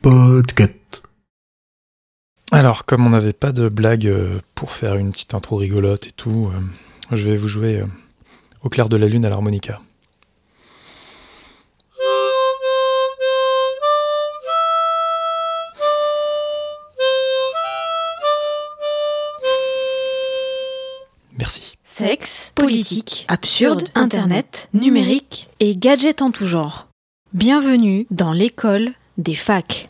Podcast. Alors, comme on n'avait pas de blague euh, pour faire une petite intro rigolote et tout, euh, je vais vous jouer euh, au clair de la lune à l'harmonica. Merci. Sexe, politique, absurde, internet, numérique et gadgets en tout genre. Bienvenue dans l'école des facs.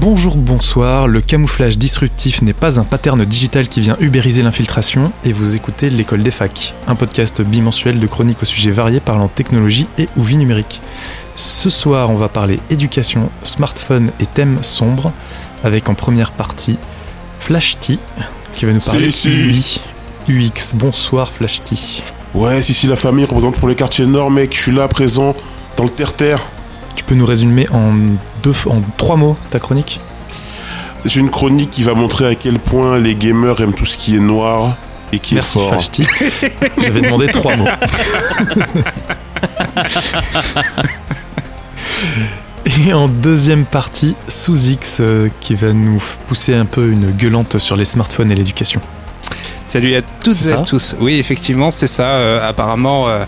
Bonjour, bonsoir, le camouflage disruptif n'est pas un pattern digital qui vient ubériser l'infiltration et vous écoutez l'école des facs, un podcast bimensuel de chroniques au sujet variés parlant technologie et ou vie numérique. Ce soir, on va parler éducation, smartphone et thèmes sombres, avec en première partie Flash T qui va nous parler Si, si. UI, UX. Bonsoir Flash T. Ouais, si, si, la famille représente pour les quartiers nord, mec, je suis là, présent, dans le terre-terre. Peux nous résumer en deux, en trois mots ta chronique? C'est une chronique qui va montrer à quel point les gamers aiment tout ce qui est noir et qui Merci est fort. T. J'avais demandé trois mots. Et en deuxième partie, sous X euh, qui va nous pousser un peu une gueulante sur les smartphones et l'éducation. Salut à toutes et à tous. Oui, effectivement, c'est ça. Euh, apparemment, euh,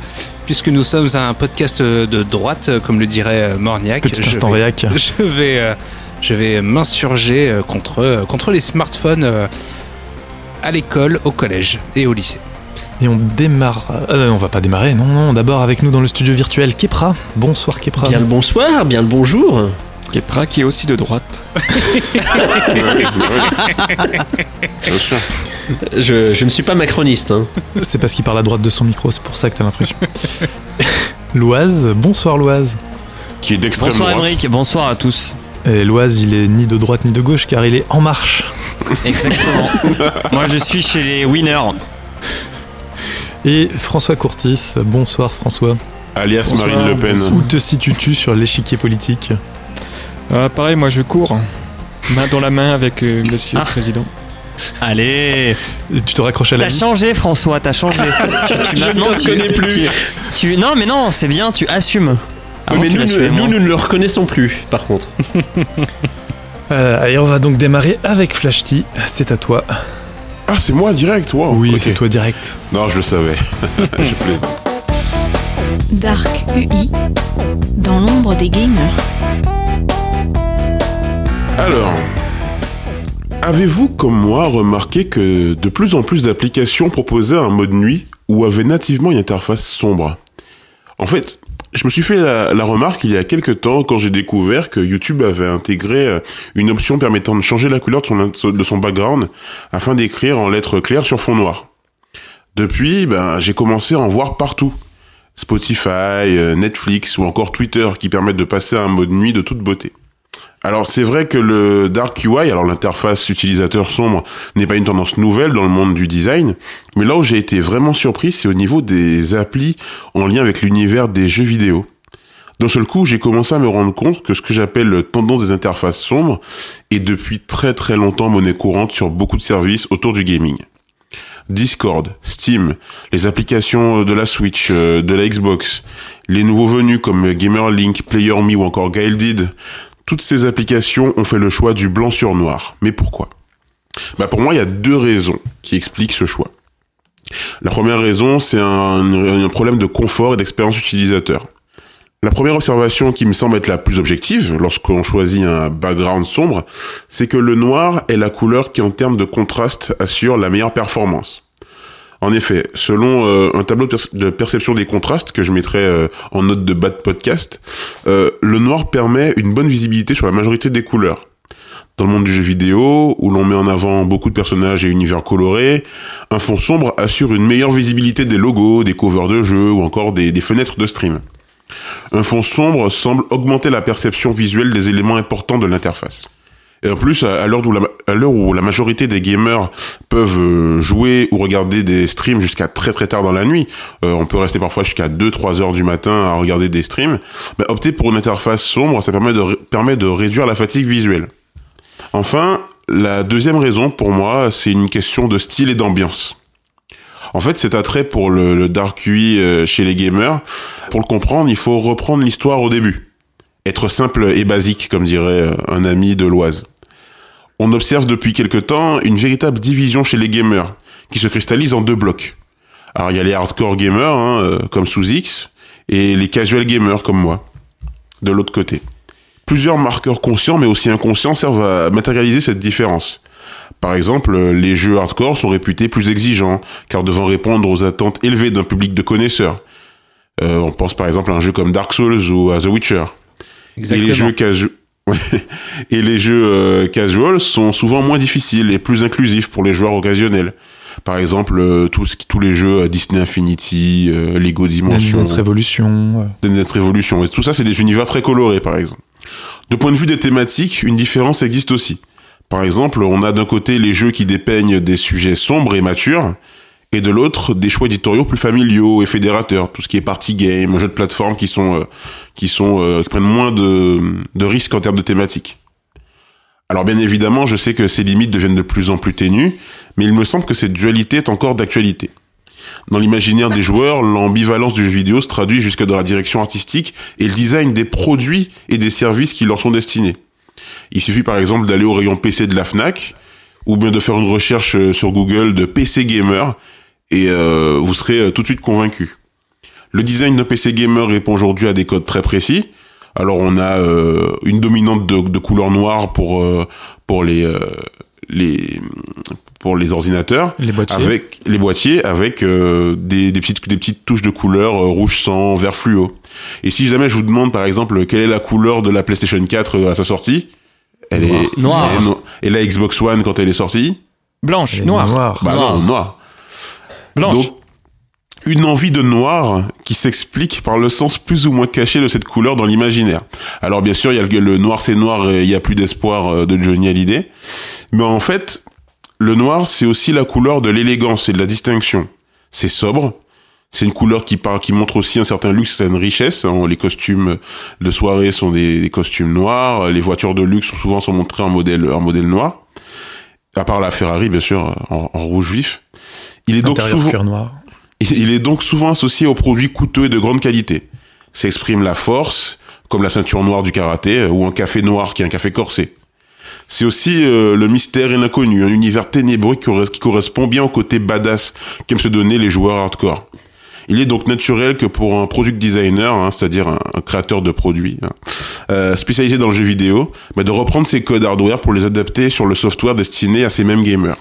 puisque nous sommes un podcast de droite, euh, comme le dirait euh, Morniac, Petit je vais, réac. je vais, euh, je vais m'insurger contre, contre les smartphones à l'école, au collège et au lycée. Et on démarre. Euh, on va pas démarrer, non, non. D'abord avec nous dans le studio virtuel, Kepra. Bonsoir Kepra. Bien le bonsoir, bien le bonjour. Kepra qui est aussi de droite. Bien sûr. Je, je ne suis pas macroniste. Hein. C'est parce qu'il parle à droite de son micro, c'est pour ça que t'as l'impression. Loise, bonsoir Loise. Qui est d'extrême Bonsoir droite. Bonsoir à tous. Et Loise, il est ni de droite ni de gauche car il est en marche. Exactement. Moi je suis chez les winners. Et François Courtis, bonsoir François. Alias Bonsoir, Marine Le Pen. Où te situes-tu sur l'échiquier politique? Euh, pareil, moi je cours. Main dans la main avec euh, monsieur Ah. le président. Allez, Tu te raccroches à la T'as changé François, t'as changé. tu, tu- Je ne maintenant, te tu- reconnais plus. tu- tu- non mais non, c'est bien, tu assumes. Mais tu nous, nous, ne le reconnaissons plus, par contre. Euh, Et on va donc démarrer avec Flash T. C'est à toi. Ah, c'est moi direct, wow. Oui, c'est toi direct. Non, je le savais. je plaisante. Dark UI, dans l'ombre des gamers. Alors, avez-vous comme moi remarqué que de plus en plus d'applications proposaient un mode nuit ou avaient nativement une interface sombre? En fait, je me suis fait la, remarque il y a quelques temps quand j'ai découvert que YouTube avait intégré euh, une option permettant de changer la couleur de son, de son background afin d'écrire en lettres claires sur fond noir. Depuis, ben, j'ai commencé à en voir partout. Spotify, euh, Netflix ou encore Twitter qui permettent de passer à un mode nuit de toute beauté. Alors c'est vrai que le Dark UI, alors l'interface utilisateur sombre, n'est pas une tendance nouvelle dans le monde du design, mais là où j'ai été vraiment surpris, c'est au niveau des applis en lien avec l'univers des jeux vidéo. D'un seul coup, j'ai commencé à me rendre compte que ce que j'appelle tendance des interfaces sombres est depuis très très longtemps monnaie courante sur beaucoup de services autour du gaming. Discord, Steam, les applications de la Switch, euh, de la Xbox, les nouveaux venus comme GamerLink, PlayerMe ou encore Guilded, toutes ces applications ont fait le choix du blanc sur noir. Mais pourquoi? Bah Pour moi, il y a deux raisons qui expliquent ce choix. La première raison, c'est un, un problème de confort et d'expérience utilisateur. La première observation qui me semble être la plus objective lorsqu'on choisit un background sombre, c'est que le noir est la couleur qui en termes de contraste assure la meilleure performance. En effet, selon euh, un tableau de perce- de perception des contrastes que je mettrai euh, en note de bas de podcast, euh, le noir permet une bonne visibilité sur la majorité des couleurs. Dans le monde du jeu vidéo, où l'on met en avant beaucoup de personnages et univers colorés, un fond sombre assure une meilleure visibilité des logos, des covers de jeux ou encore des fenêtres de stream. Un fond sombre semble augmenter la perception visuelle des éléments importants de l'interface. Et en plus, à l'heure où, la- majorité des gamers peuvent euh, jouer ou regarder des streams jusqu'à très très tard dans la nuit, euh, on peut rester parfois jusqu'à 2-3 heures du matin à regarder des streams, bah, opter pour une interface sombre, ça permet de, permet de réduire la fatigue visuelle. Enfin, la deuxième raison pour moi, c'est une question de style et d'ambiance. En fait, cet attrait pour le, dark UI euh, chez les gamers, pour le comprendre, il faut reprendre l'histoire au début. Être simple et basique, comme dirait un ami de l'Oise. On observe depuis quelque temps une véritable division chez les gamers, qui se cristallise en deux blocs. Alors il y a les hardcore gamers, hein, euh, comme sous X, et les casual gamers, comme moi, de l'autre côté. Plusieurs marqueurs conscients, mais aussi inconscients, servent à matérialiser cette différence. Par exemple, les jeux hardcore sont réputés plus exigeants, car devant répondre aux attentes élevées d'un public de connaisseurs. Euh, on pense par exemple à un jeu comme Dark Souls ou à The Witcher. Et les jeux casu- Ouais. Et les jeux euh, casual sont souvent moins difficiles et plus inclusifs pour les joueurs occasionnels. Par exemple, euh, qui- tous les jeux Disney Infinity, euh, Lego Dimension, Dance Revolution. Dance Revolution. Et tout ça, c'est des univers très colorés, par exemple. De point de vue des thématiques, une différence existe aussi. Par exemple, on a d'un côté les jeux qui dépeignent des sujets sombres et matures, et de l'autre des choix éditoriaux plus familiaux et fédérateurs, tout ce qui est party game, jeux de plateforme qui sont euh, qui sont euh, qui prennent moins de, de risques en termes de thématiques. Alors bien évidemment, je sais que ces limites deviennent de plus en plus ténues, mais il me semble que cette dualité est encore d'actualité. Dans l'imaginaire des joueurs, l'ambivalence du jeu vidéo se traduit jusque dans la direction artistique et le design des produits et des services qui leur sont destinés. Il suffit par exemple d'aller au rayon PC de la FNAC, ou bien de faire une recherche euh, sur Google de PC gamer, et euh, vous serez euh, tout de suite convaincu. Le design d'un PC gamer répond aujourd'hui à des codes très précis. Alors on a euh, une dominante de, de couleur noire pour euh, pour les euh, les pour les ordinateurs Les boîtiers. avec les boîtiers avec euh, des, des petites des petites touches de couleur euh, rouge sang, vert fluo. Et si jamais je vous demande par exemple quelle est la couleur de la PlayStation 4 à sa sortie, elle est Noir. elle est no- Et la Xbox One quand elle est sortie, Blanche, noire, bah Noir. non, noir. Donc, une envie de noir qui s'explique par le sens plus ou moins caché de cette couleur dans l'imaginaire. Alors bien sûr, il y a le, noir c'est noir et il y a plus d'espoir euh, de Johnny Hallyday. Mais en fait, le noir c'est aussi la couleur de l'élégance et de la distinction. C'est sobre. C'est une couleur qui qui montre aussi un certain luxe, une richesse. hein. Les costumes de soirée sont des, costumes noirs. Les voitures de luxe sont souvent sont montrées en modèle, en modèle noir. À part la Ferrari, bien sûr, en rouge vif. Il est donc souvent, cuir noir. il est donc souvent associé aux produits coûteux et de grande qualité. Ça exprime la force, comme la ceinture noire du karaté, euh, ou un café noir qui est un café corsé. C'est aussi euh, le mystère et l'inconnu, un univers ténébreux qui, corres- qui correspond bien au côté badass qu'aiment se donner les joueurs hardcore. Il est donc naturel que pour un product designer, hein, c'est-à-dire un, un créateur de produits hein, euh, spécialisé dans le jeu vidéo, bah, de reprendre ses codes hardware pour les adapter sur le software destiné à ces mêmes gamers.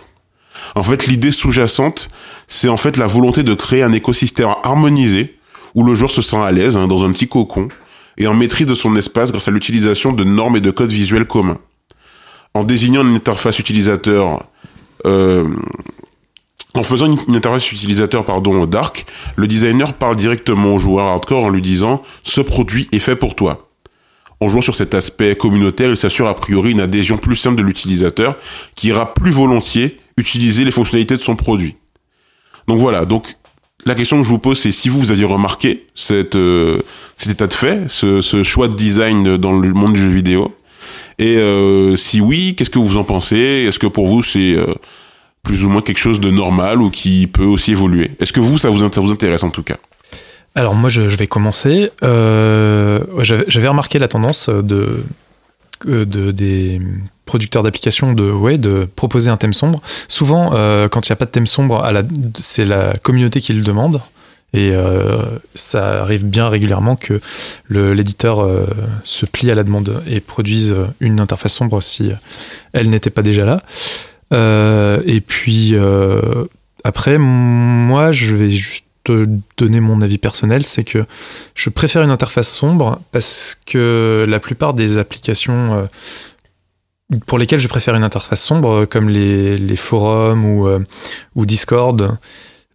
En fait, l'idée sous-jacente, c'est en fait la volonté de créer un écosystème harmonisé où le joueur se sent à l'aise hein, dans un petit cocon et en maîtrise de son espace grâce à l'utilisation de normes et de codes visuels communs. En désignant une interface utilisateur, euh, en faisant une, interface utilisateur pardon dark, le designer parle directement au joueur hardcore en lui disant ce produit est fait pour toi. En jouant sur cet aspect communautaire, il s'assure a priori une adhésion plus simple de l'utilisateur qui ira plus volontiers utiliser les fonctionnalités de son produit. Donc voilà, donc la question que je vous pose, c'est si vous, vous aviez remarqué euh, cet état de fait, ce, ce choix de design dans le monde du jeu vidéo. Et euh, si oui, qu'est-ce que vous en pensez? Est-ce que pour vous, c'est euh, plus ou moins quelque chose de normal ou qui peut aussi évoluer? Est-ce que vous, ça vous, ça vous intéresse en tout cas? Alors moi je, je vais commencer. J'avais remarqué la tendance de, de des producteurs d'applications de ouais de proposer un thème sombre. Souvent euh, quand il n'y a pas de thème sombre, c'est la communauté qui le demande. Et euh, ça arrive bien régulièrement que l'éditeur euh, se plie à la demande et produise une interface sombre si elle n'était pas déjà là. Et puis après, moi, je vais juste te donner mon avis personnel, c'est que je préfère une interface sombre parce que la plupart des applications pour lesquelles je préfère une interface sombre, comme les, les forums ou, euh, ou Discord,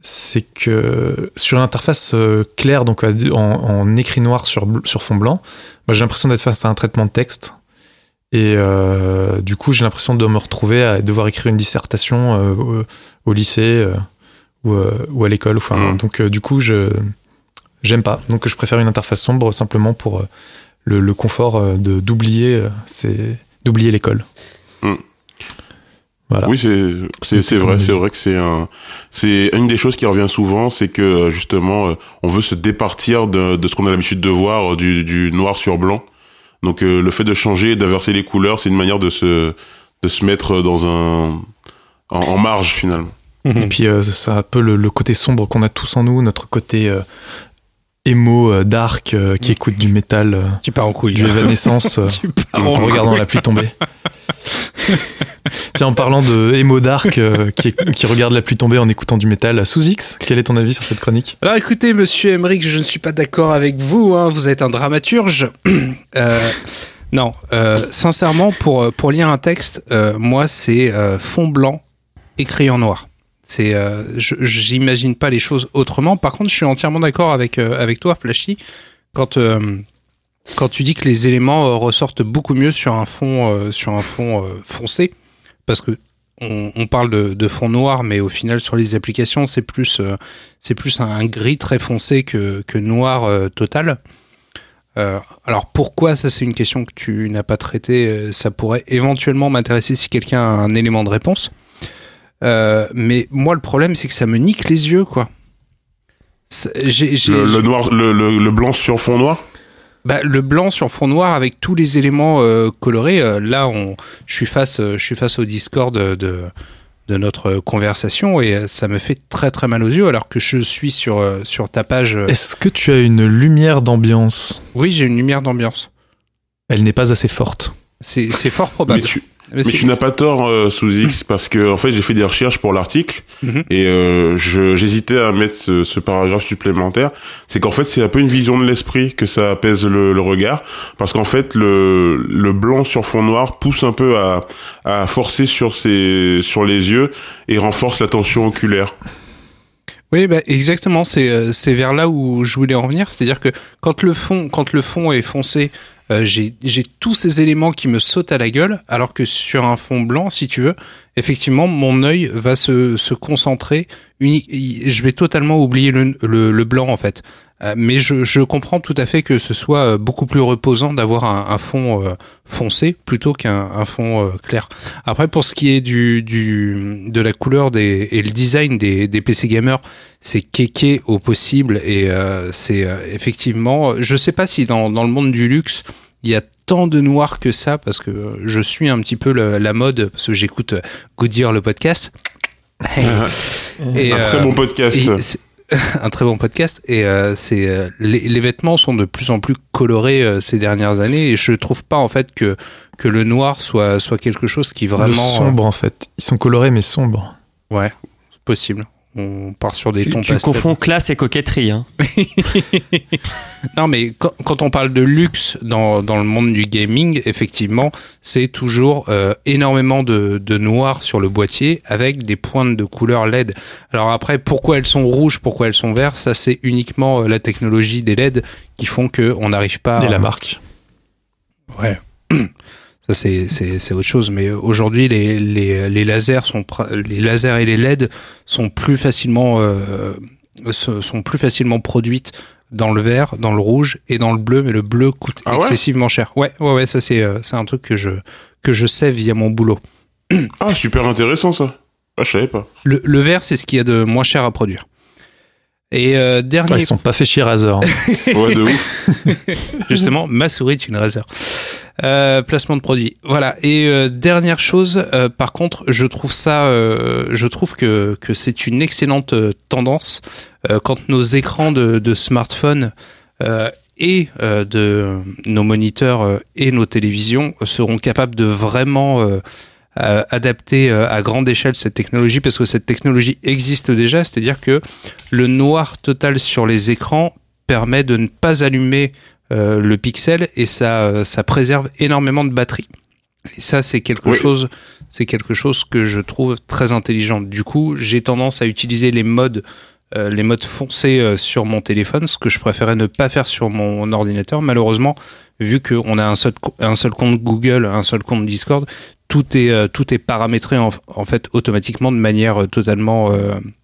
c'est que sur l'interface euh, claire, donc en, en écrit noir sur, fond blanc, bah, j'ai l'impression d'être face à un traitement de texte. Et euh, du coup, j'ai l'impression de me retrouver à devoir écrire une dissertation euh, au, au lycée euh, ou, euh, ou à l'école. Enfin, Mhm. Donc, euh, du coup, je j'aime pas. Donc, je préfère une interface sombre simplement pour euh, le, le confort euh, de d'oublier euh, c'est d'oublier l'école. Mhm. Voilà. Oui, c'est c'est c'est vrai, c'est vrai que c'est un c'est une des choses qui revient souvent, c'est que euh, justement euh, on veut se départir de, de ce qu'on a l'habitude de voir euh, du, du noir sur blanc. Donc euh, le fait de changer, d'inverser les couleurs, c'est une manière de se de se mettre dans un en, en marge finalement. Et puis euh, ça a un peu le, le côté sombre qu'on a tous en nous, notre côté euh, émo, euh, dark, euh, qui écoute du métal, euh, Tu pars en couille. du évanescence en en regardant la pluie tomber. Tiens, en parlant de émo dark euh, qui, qui regarde la pluie tomber en écoutant du métal, sous X, quel est ton avis sur cette chronique? Alors écoutez, monsieur Emmerich, je ne suis pas d'accord avec vous, hein, vous êtes un dramaturge. Euh, non, sincèrement, pour, pour lire un texte, moi, c'est fond blanc, écrit en noir. C'est, euh, j'imagine pas les choses autrement. Par contre, je suis entièrement d'accord avec, euh, avec toi, Flashy, quand, euh, quand tu dis que les éléments ressortent beaucoup mieux sur un fond, sur un fond foncé, parce que on, parle de, de fond noir, mais au final, sur les applications, c'est plus, c'est plus un, gris très foncé que, que noir total. Alors pourquoi ça c'est une question que tu n'as pas traitée ça pourrait éventuellement m'intéresser si quelqu'un a un élément de réponse Euh, mais moi le problème c'est que ça me nique les yeux quoi Le, le noir le, le, le blanc sur fond noir bah, le blanc sur fond noir avec tous les éléments euh, colorés. euh, là, on, je suis face, euh, je suis face au Discord de, de, de notre conversation et euh, ça me fait très très mal aux yeux alors que je suis sur euh, sur ta page. euh, Est-ce que tu as une lumière d'ambiance? Oui, j'ai une lumière d'ambiance. Elle n'est pas assez forte. C'est c'est fort Mais probable. tu, Mais tu n'as pas tort euh, sous X parce que en fait j'ai fait des recherches pour l'article Mhm. et euh, je- j'hésitais à mettre ce, ce paragraphe supplémentaire. C'est qu'en fait c'est un peu une vision de l'esprit que ça apaise le, le regard parce qu'en fait le, le blanc sur fond noir pousse un peu à, à forcer sur ses sur les yeux et renforce la tension oculaire. Oui, bah, exactement. C'est euh, c'est vers là où je voulais en venir. C'est-à-dire que quand le fond, quand le fond est foncé, euh, j'ai tous ces éléments qui me sautent à la gueule, alors que sur un fond blanc, si tu veux, effectivement, mon œil va se, se concentrer. Je vais totalement oublier le, le blanc en fait. Euh, mais je, je comprends tout à fait que ce soit euh, beaucoup plus reposant d'avoir un, un fond euh, foncé plutôt qu'un un fond euh, clair. Après, pour ce qui est du, du de la couleur des, et le design des, des PC gamers, c'est kéké au possible et euh, c'est euh, effectivement. Je sais pas si dans, dans le monde du luxe il y a tant de noir que ça parce que je suis un petit peu le- la mode parce que j'écoute Goodyear le podcast. Et, un très bon podcast. un très bon podcast et euh, c'est euh, les, les vêtements sont de plus en plus colorés euh, ces dernières années et je trouve pas en fait que que le noir soit soit quelque chose qui vraiment sombre en fait. Ils sont colorés mais sombres. ouais possible on part sur des Tu, tons tu confonds classe et coquetterie. Hein. non mais quand, quand on parle de luxe dans, dans le monde du gaming effectivement c'est toujours euh, énormément de, de noir sur le boîtier avec des pointes de couleur LED alors après pourquoi elles sont rouges pourquoi elles sont vertes ça c'est uniquement euh, la technologie des LED qui font que on n'arrive pas Et à- la marque. Ouais. Ça c'est c'est c'est autre chose mais aujourd'hui les les les lasers sont les lasers et les LED sont plus facilement euh, sont plus facilement produites dans le vert, dans le rouge et dans le bleu mais le bleu coûte Ah ouais? excessivement cher. Ouais, ouais ouais, ça c'est euh, c'est un truc que je que je sais via mon boulot. Ah super intéressant ça. Ah je savais pas. Le le vert c'est ce qu'il y a de moins cher à produire. Et euh, dernier Ouais, ils sont pas fait chier Razer. hein. Ouais de ouf. Justement, ma souris est une Razer. Euh, placement de produit. Voilà. Et euh, dernière chose, euh, par contre, je trouve ça, je trouve que que c'est une excellente tendance quand nos écrans de, de smartphone et de nos moniteurs et nos télévisions seront capables de vraiment adapter à grande échelle cette technologie parce que cette technologie existe déjà, c'est-à-dire que le noir total sur les écrans permet de ne pas allumer euh, le pixel et ça, euh, ça préserve énormément de batterie. Et ça, c'est quelque Oui. chose, c'est quelque chose que je trouve très intelligent. Du coup, j'ai tendance à utiliser les modes euh, les modes foncés euh, sur mon téléphone, ce que je préférais ne pas faire sur mon ordinateur. Malheureusement, vu qu'on a un seul, co- un seul compte Google, un seul compte Discord, tout est, euh, tout est paramétré en, en fait automatiquement de manière totalement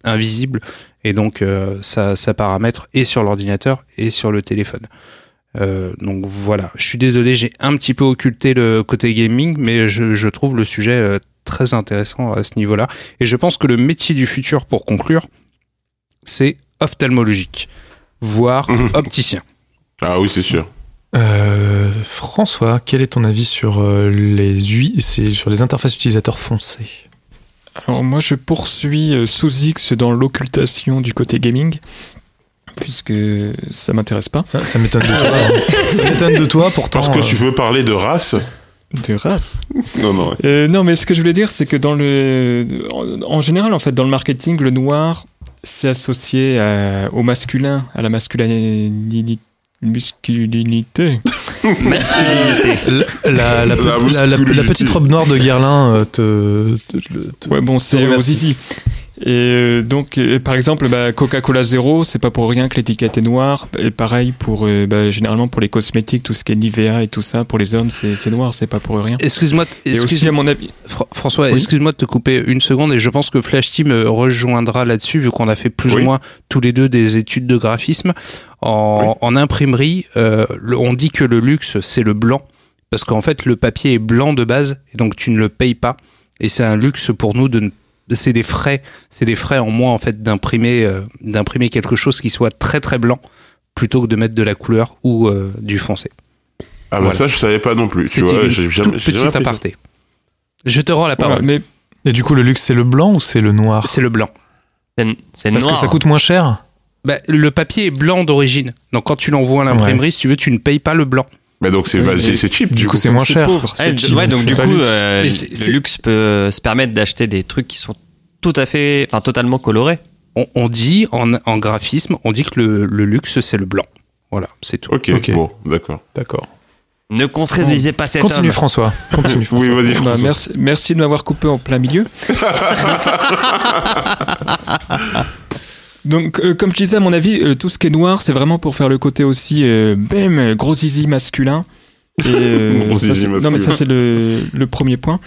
invisible. Et donc, ça, ça paramètre et sur l'ordinateur et sur le téléphone. Euh, donc voilà, je suis désolé, j'ai un petit peu occulté le côté gaming, mais je, je trouve le sujet euh, très intéressant à ce niveau-là. Et je pense que le métier du futur, pour conclure, c'est ophtalmologique, voire opticien. Ah oui, c'est sûr. Euh, François, quel est ton avis sur les UI, c'est sur les interfaces utilisateurs foncées? Alors moi je poursuis sous X dans l'occultation du côté gaming, puisque ça m'intéresse pas. Ça, ça m'étonne de toi. hein. ça m'étonne de toi, pourtant. Parce que euh, tu veux parler de race De race. Non, non. ouais. Euh, non, mais ce que je voulais dire, c'est que dans le, en, en général, en fait, dans le marketing, le noir, c'est associé à- au masculin, à la masculinité. Musculinité. Masculinité. La, la, la, La la- la- la musculité. petite robe noire de Guerlain euh, te, te- te- Ouais, bon, c'est aux zizi. Et euh, donc, euh, par exemple, bah, Coca-Cola Zéro, c'est pas pour rien que l'étiquette est noire. Et pareil pour, euh, bah, généralement pour les cosmétiques, tout ce qui est Nivea et tout ça, pour les hommes, c'est noir, c'est pas pour rien. Excuse-moi, excuse mon avis, Fr- François, Oui. excuse-moi de te couper une seconde et je pense que Flash Team rejoindra là-dessus vu qu'on a fait plus Oui. ou moins tous les deux des études de graphisme. En, Oui. en imprimerie, euh, on dit que le luxe c'est le blanc parce qu'en fait le papier est blanc de base et donc tu ne le payes pas et c'est un luxe pour nous de ne c'est des frais, c'est des frais en moins en fait d'imprimer euh, d'imprimer quelque chose qui soit très très blanc plutôt que de mettre de la couleur ou euh, du foncé. Ah bah Voilà. ça, je savais pas non plus. C'était une j'ai toute jamais, j'ai jamais petite ça. aparté. Je te rends la parole. mais Et du coup, le luxe, c'est le blanc ou c'est le noir? C'est le blanc. C'est Parce noir. que ça coûte moins cher? Bah, le papier est blanc d'origine. Donc quand tu l'envoies à l'imprimerie, si tu veux, tu ne payes pas le blanc. Mais donc c'est Oui, c'est- cheap. Du coup, c'est moins cher. pauvre, cheap, ouais, donc c'est du coup, luxe. euh, le luxe peut se permettre d'acheter des trucs qui sont tout à fait, enfin totalement colorés. On, on dit en, en graphisme, on dit que le, le luxe c'est le blanc. Voilà, c'est tout. Ok, Ok. bon, d'accord. D'accord. Ne contredisez pas cet Continue, homme. François. Continue, Oui, François. vas-y, Bah, François. merci, merci de m'avoir coupé en plein milieu. Donc, euh, comme je disais, à mon avis, euh, tout ce qui est noir, c'est vraiment pour faire le côté aussi, euh, bam, gros zizi masculin. Et, euh, Gros ça, zizi c'est- non, mais masculin. ça, c'est le, le premier point.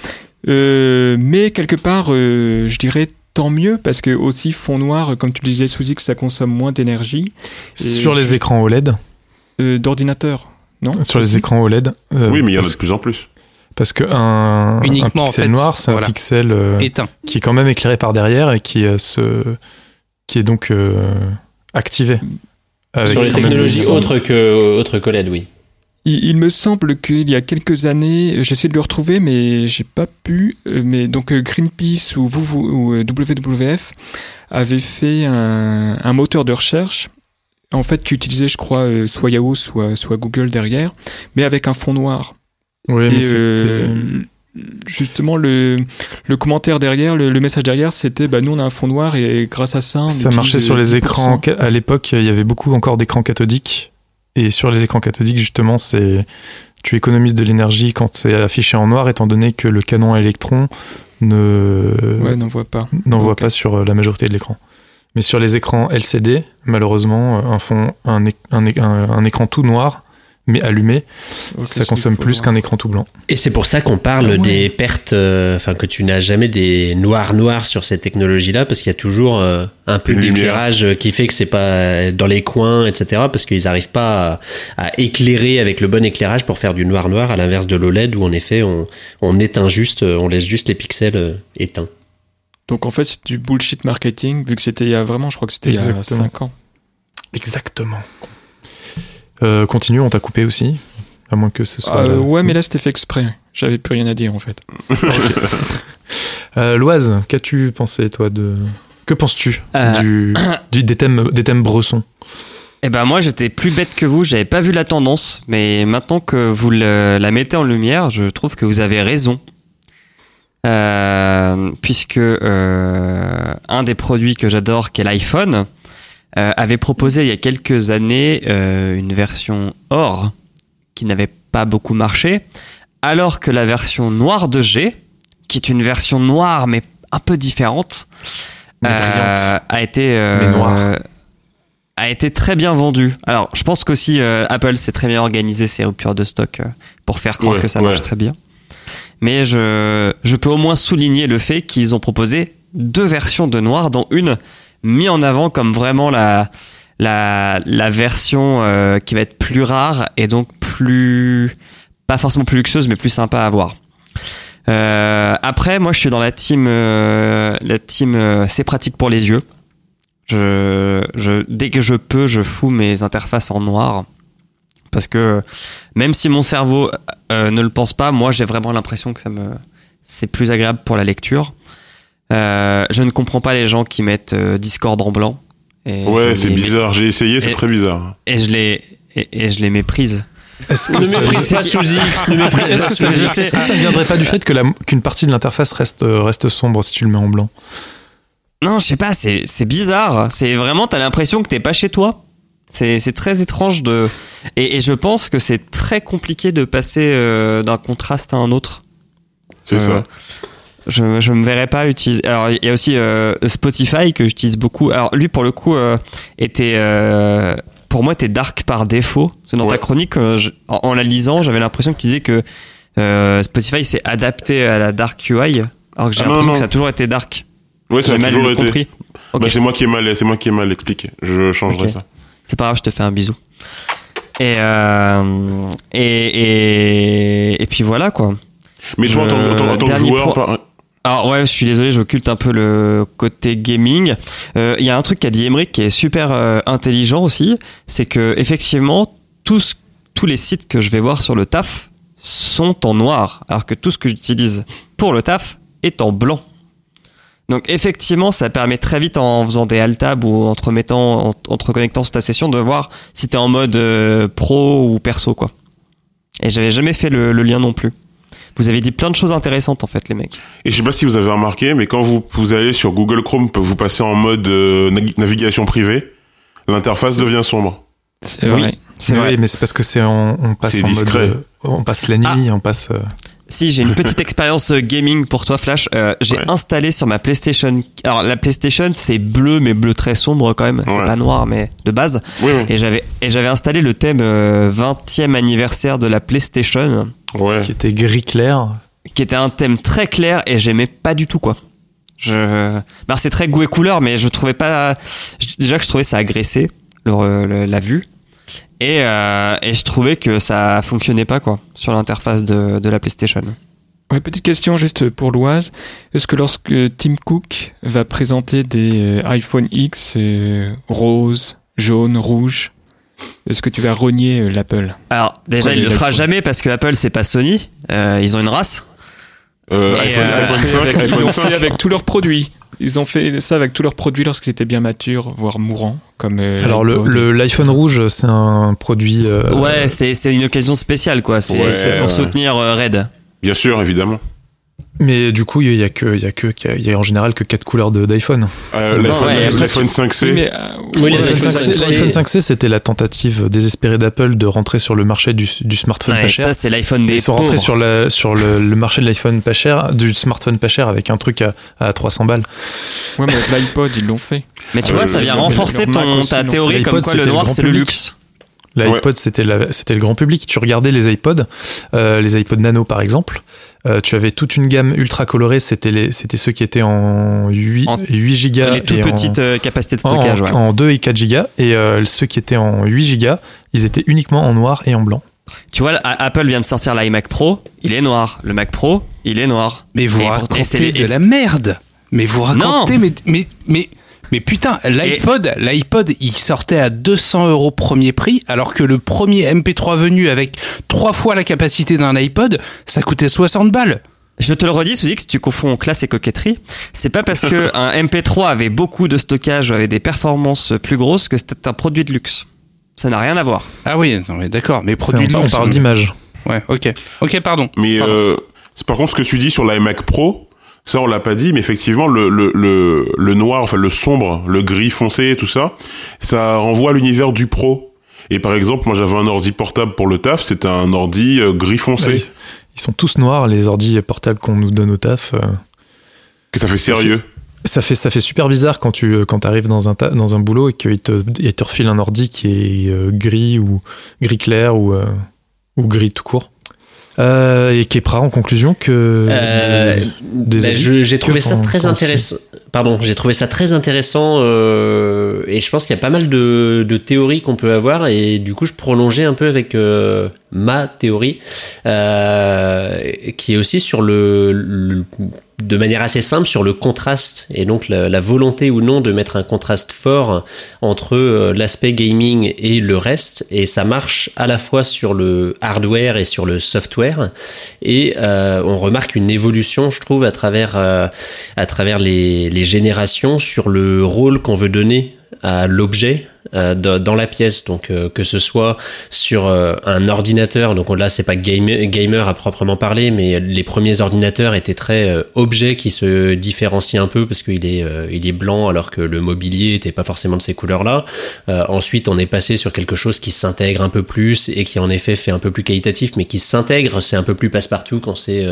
Euh, mais quelque part, euh, je dirais tant mieux, parce que aussi, fond noir, comme tu le disais, sous X, ça consomme moins d'énergie. Sur les écrans OLED, euh, D'ordinateur, non sur les écrans OLED. euh, Oui, mais il y en a de plus en plus. parce que un, Uniquement, un en pixel fait, noir, c'est voilà. un pixel euh, Éteint. qui est quand même éclairé par derrière et qui euh, se, qui est donc euh, activé. Sur les technologies autres que, autres que LED, oui. Il, me semble qu'il y a quelques années, j'essaie de le retrouver, mais j'ai pas pu. euh, Mais donc euh, Greenpeace ou, vous, vous- ou euh, WWF avait fait un, un moteur de recherche, en fait, qui utilisait, je crois, euh, soit Yahoo, soit, soit Google derrière, mais avec un fond noir. Oui, mais euh, justement, le, le commentaire derrière, le, le message derrière, c'était bah, nous, on a un fond noir et grâce à ça, on Ça marchait sur les 10%. écrans. À l'époque, il y avait beaucoup encore d'écrans cathodiques. Et sur les écrans cathodiques, justement, c'est tu économises de l'énergie quand c'est affiché en noir, étant donné que le canon à électrons ne Ouais, n'en voit pas. n'envoie pas sur euh, la majorité de l'écran. Mais sur les écrans LCD, malheureusement, euh, un fond, un- un écran tout noir, mais allumé, Ok, ça consomme plus qu'un écran tout blanc. Et c'est pour ça qu'on parle Ah ouais. des pertes, euh, enfin que tu n'as jamais des noirs noirs sur cette technologie-là, parce qu'il y a toujours euh, un peu d'éclairage euh, qui fait que c'est pas dans les coins, etc. Parce qu'ils n'arrivent pas à, à éclairer avec le bon éclairage pour faire du noir noir, à l'inverse de l'OLED où en effet on, on éteint juste, on laisse juste les pixels euh, éteints. Donc en fait, c'est du bullshit marketing, vu que c'était il y a vraiment, je crois que c'était il y a Exactement. 5 ans. Exactement. Euh, continue, on t'a coupé aussi. À moins que ce soit. Euh, la- ouais, mais là c'était fait exprès. J'avais plus rien à dire en fait. Euh, Loise, qu'as-tu pensé, toi, de. Que penses-tu Euh, du, du- des, thèmes, des thèmes bressons? Eh ben moi j'étais plus bête que vous, j'avais pas vu la tendance, mais maintenant que vous le- la mettez en lumière, je trouve que vous avez raison. Euh, puisque euh, un des produits que j'adore, qui est l'iPhone, euh, avait proposé il y a quelques années euh, une version or qui n'avait pas beaucoup marché, alors que la version noire de G, qui est une version noire mais un peu différente, Mais euh, a été Mais noire. a été très bien vendu. Alors, je pense qu'aussi Apple s'est très bien organisé ses ruptures de stock pour faire croire Ouais, que ça ouais. marche très bien. Mais je, je peux au moins souligner le fait qu'ils ont proposé deux versions de noir, dont une mis en avant comme vraiment la, version euh, qui va être plus rare et donc plus, pas forcément plus luxueuse, mais plus sympa à voir. Euh, après, moi, je suis dans la team, euh, la team, c'est pratique pour les yeux. Je, dès que je peux, je fous mes interfaces en noir. Parce que même si mon cerveau ne le pense pas, moi j'ai vraiment l'impression que ça me, c'est plus agréable pour la lecture. Euh, je ne comprends pas les gens qui mettent euh, Discord en blanc. Et Ouais, c'est bizarre. J'ai essayé, c'est très bizarre. Et je les, et, et je les méprise. Est-ce que, Ne ça- méprise pas sous X, ne méprise est-ce pas que sous ça, X. est-ce que ça ne viendrait pas du fait que la- qu'une partie de l'interface reste, euh, reste sombre si tu le mets en blanc? Non, je sais pas, c'est c'est bizarre. C'est vraiment, t'as l'impression que t'es pas chez toi. C'est c'est très étrange de. Et, et je pense que c'est très compliqué de passer euh, d'un contraste à un autre. C'est Euh, ça. Je, je me verrais pas utiliser. Alors, il y a aussi euh, Spotify que j'utilise beaucoup. Alors, lui, pour le coup, euh, était. euh, pour moi, était dark par défaut. Parce que dans ta chronique, je- en, en la lisant, j'avais l'impression que tu disais que Spotify s'est adapté à la dark UI. Alors que j'ai Ah l'impression que ça a toujours été dark. Ouais, ça a mal toujours été. compris. Bah, c'est moi qui ai mal, c'est moi qui ai mal expliqué. Je changerai ça. C'est pas grave, je te fais un bisou. Et, et, et, et puis voilà quoi. Mais toi, en tant, que joueur, point. Alors ouais, je suis désolé, j'occulte un peu le côté gaming. Euh, Il y a un truc qu'a dit Emmerich qui est super euh, intelligent aussi, c'est que effectivement tous tous les sites que je vais voir sur le taf sont en noir, alors que tout ce que j'utilise pour le taf est en blanc. Donc effectivement, ça permet très vite en faisant des alt tab ou entre mettant, entre connectant sur ta session de voir si t'es en mode euh, pro ou perso quoi. Et j'avais jamais fait le lien non plus. Vous avez dit plein de choses intéressantes en fait les mecs. et je sais pas si vous avez remarqué, mais quand vous, vous allez sur Google Chrome, vous passez en mode euh, navigation privée, l'interface devient sombre. C'est Oui. vrai. C'est Oui, vrai. mais c'est parce que c'est en- on passe C'est en discret. mode, euh, on passe la nuit, on passe. euh, Si, j'ai une petite expérience gaming pour toi, Flash. Euh, j'ai Ouais. installé sur ma PlayStation. Alors, la PlayStation, c'est bleu, mais bleu très sombre quand même. C'est Ouais. pas noir, mais de base. Oui, oui. Et j'avais, et j'avais installé le thème euh, 20e anniversaire de la PlayStation, Ouais. qui était gris clair. qui était un thème très clair et j'aimais pas du tout, quoi. Je, bah, c'est très goût et couleur, mais je trouvais pas, déjà que je trouvais ça agressé, le- le- la vue. Et, euh, et je trouvais que ça fonctionnait pas, quoi, sur l'interface de, de la PlayStation. Ouais, petite question juste pour Loise. Est-ce que lorsque Tim Cook va présenter des euh, iPhone X euh, rose, jaune, rouge, est-ce que tu vas rogner euh, l'Apple? Alors déjà, il le les fera jamais parce que Apple c'est pas Sony. Euh, ils ont une race. Euh, Et, iPhone, euh, iPhone Fait 5, avec- Ils l'ont 5. fait avec tous leurs produits. Ils ont fait ça avec tous leurs produits lorsqu'ils étaient bien matures, voire mourants, comme Alors le- le- l'iPhone rouge, c'est un produit. euh, ouais, c'est c'est une occasion spéciale quoi. C'est Ouais, pour ouais. soutenir euh, Red. Bien sûr, évidemment. Mais du coup, il y a que, il y a que, il y a en général que quatre couleurs d'iPhone. Euh, Non, L'iPhone ouais, après, l'iPhone 5C. Oui, mais, euh, Oui, 5C. 5C, c'était la tentative désespérée d'Apple de rentrer sur le marché du, du smartphone Ouais, pas cher. ça c'est l'iPhone des Ils sont rentrés sur, la, sur le, le marché de l'iPhone pas cher, du smartphone pas cher avec un truc à, à 300 balles. Ouais, mais avec l'iPod, ils l'ont fait. Mais tu Euh, vois, ça vient leur- renforcer ton ta théorie comme quoi le noir c'est le luxe. L'iPod, c'était le grand public. Tu regardais les iPods, euh, les iPod Nano par exemple. euh, tu avais toute une gamme ultra colorée. C'était ceux qui étaient en 8, En- 8 gigas Les toutes en- petites euh, capacités de en, stockage. ouais. en 2 et 4 gigas. Et euh, ceux qui étaient en 8 gigas, ils étaient uniquement en noir et en blanc. Tu vois, Apple vient de sortir l'iMac Pro, il est noir. Le Mac Pro, il est noir. Mais vous Et- racontez de la merde. Mais vous racontez, Non. mais, mais, mais, mais putain, l'iPod, l'iPod, il sortait à 200 euros premier prix, alors que le premier MP3 venu avec trois fois la capacité d'un iPod, ça coûtait 60 balles. Je te le redis, Suzy, que si tu confonds classe et coquetterie, c'est pas parce que un MP3 avait beaucoup de stockage, avait des performances plus grosses, que c'était un produit de luxe. Ça n'a rien à voir. Ah oui, non, mais d'accord, mais produit de on, on luxe. parle d'image. Ouais, ok. Ok, pardon. Mais Pardon. euh, c'est par contre ce que tu dis sur l'iMac Pro, ça on l'a pas dit, mais effectivement le, le, le, le noir, enfin le sombre, le gris foncé, tout ça, ça renvoie à l'univers du pro. Et par exemple, moi j'avais un ordi portable pour le taf, c'était un ordi euh, gris foncé, Oui. Ils sont tous noirs, les ordi portables qu'on nous donne au taf. euh. que ça fait sérieux. Ça fait, ça fait super bizarre quand tu quand arrives dans un, ta- dans un boulot et qu'il te, il te refile un ordi qui est euh, gris ou gris clair ou, euh, ou gris tout court. Euh, et prêt en conclusion que Euh, des je- j'ai trouvé ça très intéressant. Pardon, j'ai trouvé ça très intéressant euh, et je pense qu'il y a pas mal de, de théories qu'on peut avoir et du coup je prolongeais un peu avec euh, ma théorie euh, qui est aussi sur le, le- de manière assez simple sur le contraste et donc la, volonté ou non de mettre un contraste fort entre euh, l'aspect gaming et le reste. Et ça marche à la fois sur le hardware et sur le software. Et euh, on remarque une évolution je trouve à travers euh, à travers les générations sur le rôle qu'on veut donner à l'objet euh, dans dans la pièce. Donc euh, que ce soit sur euh, un ordinateur donc là c'est pas game, gamer à proprement parler mais les premiers ordinateurs étaient très objets qui se différencient un peu parce qu'il est il est blanc alors que le mobilier était pas forcément de ces couleurs là ensuite on est passé sur quelque chose qui s'intègre un peu plus et qui en effet fait un peu plus qualitatif mais qui s'intègre c'est un peu plus passe-partout quand c'est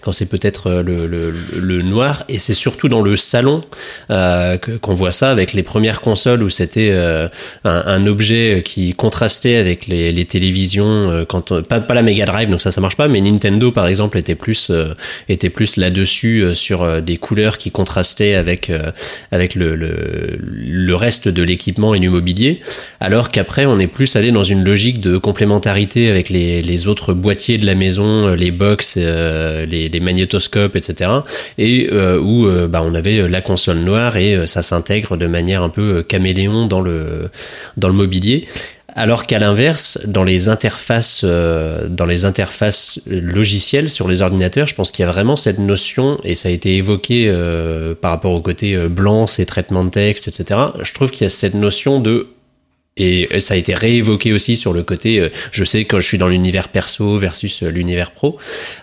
quand c'est peut-être le, le, le noir. Et c'est surtout dans le salon euh, qu'on voit ça avec les premières consoles où c'était euh, un, un objet qui contrastait avec les, les télévisions euh, quand pas, pas la Mega Drive donc ça ça marche pas mais Nintendo par exemple était plus euh, était plus là-dessus euh, sur euh, des couleurs qui contrastaient avec euh, avec le, le, le reste de l'équipement et du mobilier alors qu'après on est plus allé dans une logique de complémentarité avec les, les autres boîtiers de la maison les box les, les magnétoscopes etc et où bah, on avait la console noire et ça s'intègre de manière un peu caméléon dans le dans le mobilier alors qu'à l'inverse, dans les interfaces, euh, dans les interfaces logicielles sur les ordinateurs, je pense qu'il y a vraiment cette notion, et ça a été évoqué euh, par rapport au côté euh, blanc, ces traitements de texte, etc. Je trouve qu'il y a cette notion de et ça a été réévoqué aussi sur le côté, euh, je sais quand je suis dans l'univers perso versus euh, l'univers pro,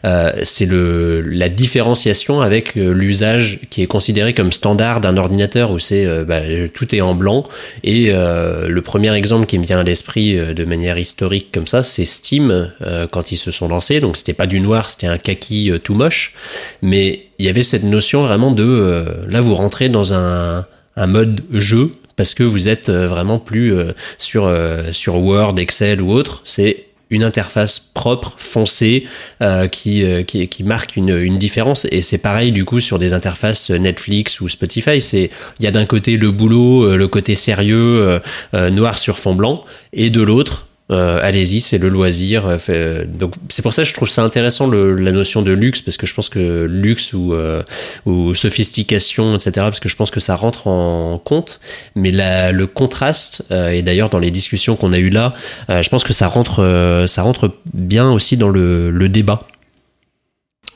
euh, c'est le la différenciation avec euh, l'usage qui est considéré comme standard d'un ordinateur où c'est euh, bah, tout est en blanc et euh, le premier exemple qui me vient à l'esprit euh, de manière historique comme ça, c'est Steam euh, quand ils se sont lancés. Donc c'était pas du noir, c'était un kaki euh, tout moche, mais il y avait cette notion vraiment de euh, là vous rentrez dans un un mode jeu parce que vous êtes euh, vraiment plus euh, sur euh, sur Word, Excel ou autre. C'est une interface propre, foncée, qui, qui marque une, une différence. Et c'est pareil du coup sur des interfaces Netflix ou Spotify. C'est il y a d'un côté le boulot, le côté sérieux, noir sur fond blanc, et de l'autre. Euh, allez-y, c'est le loisir. euh, fait- euh, donc c'est pour ça que je trouve ça intéressant le, la notion de luxe parce que je pense que luxe ou euh, ou sophistication, etc. Parce que je pense que ça rentre en compte. Mais la, le contraste, euh, et d'ailleurs dans les discussions qu'on a eues là, euh, je pense que ça rentre, euh, ça rentre bien aussi dans le, le débat.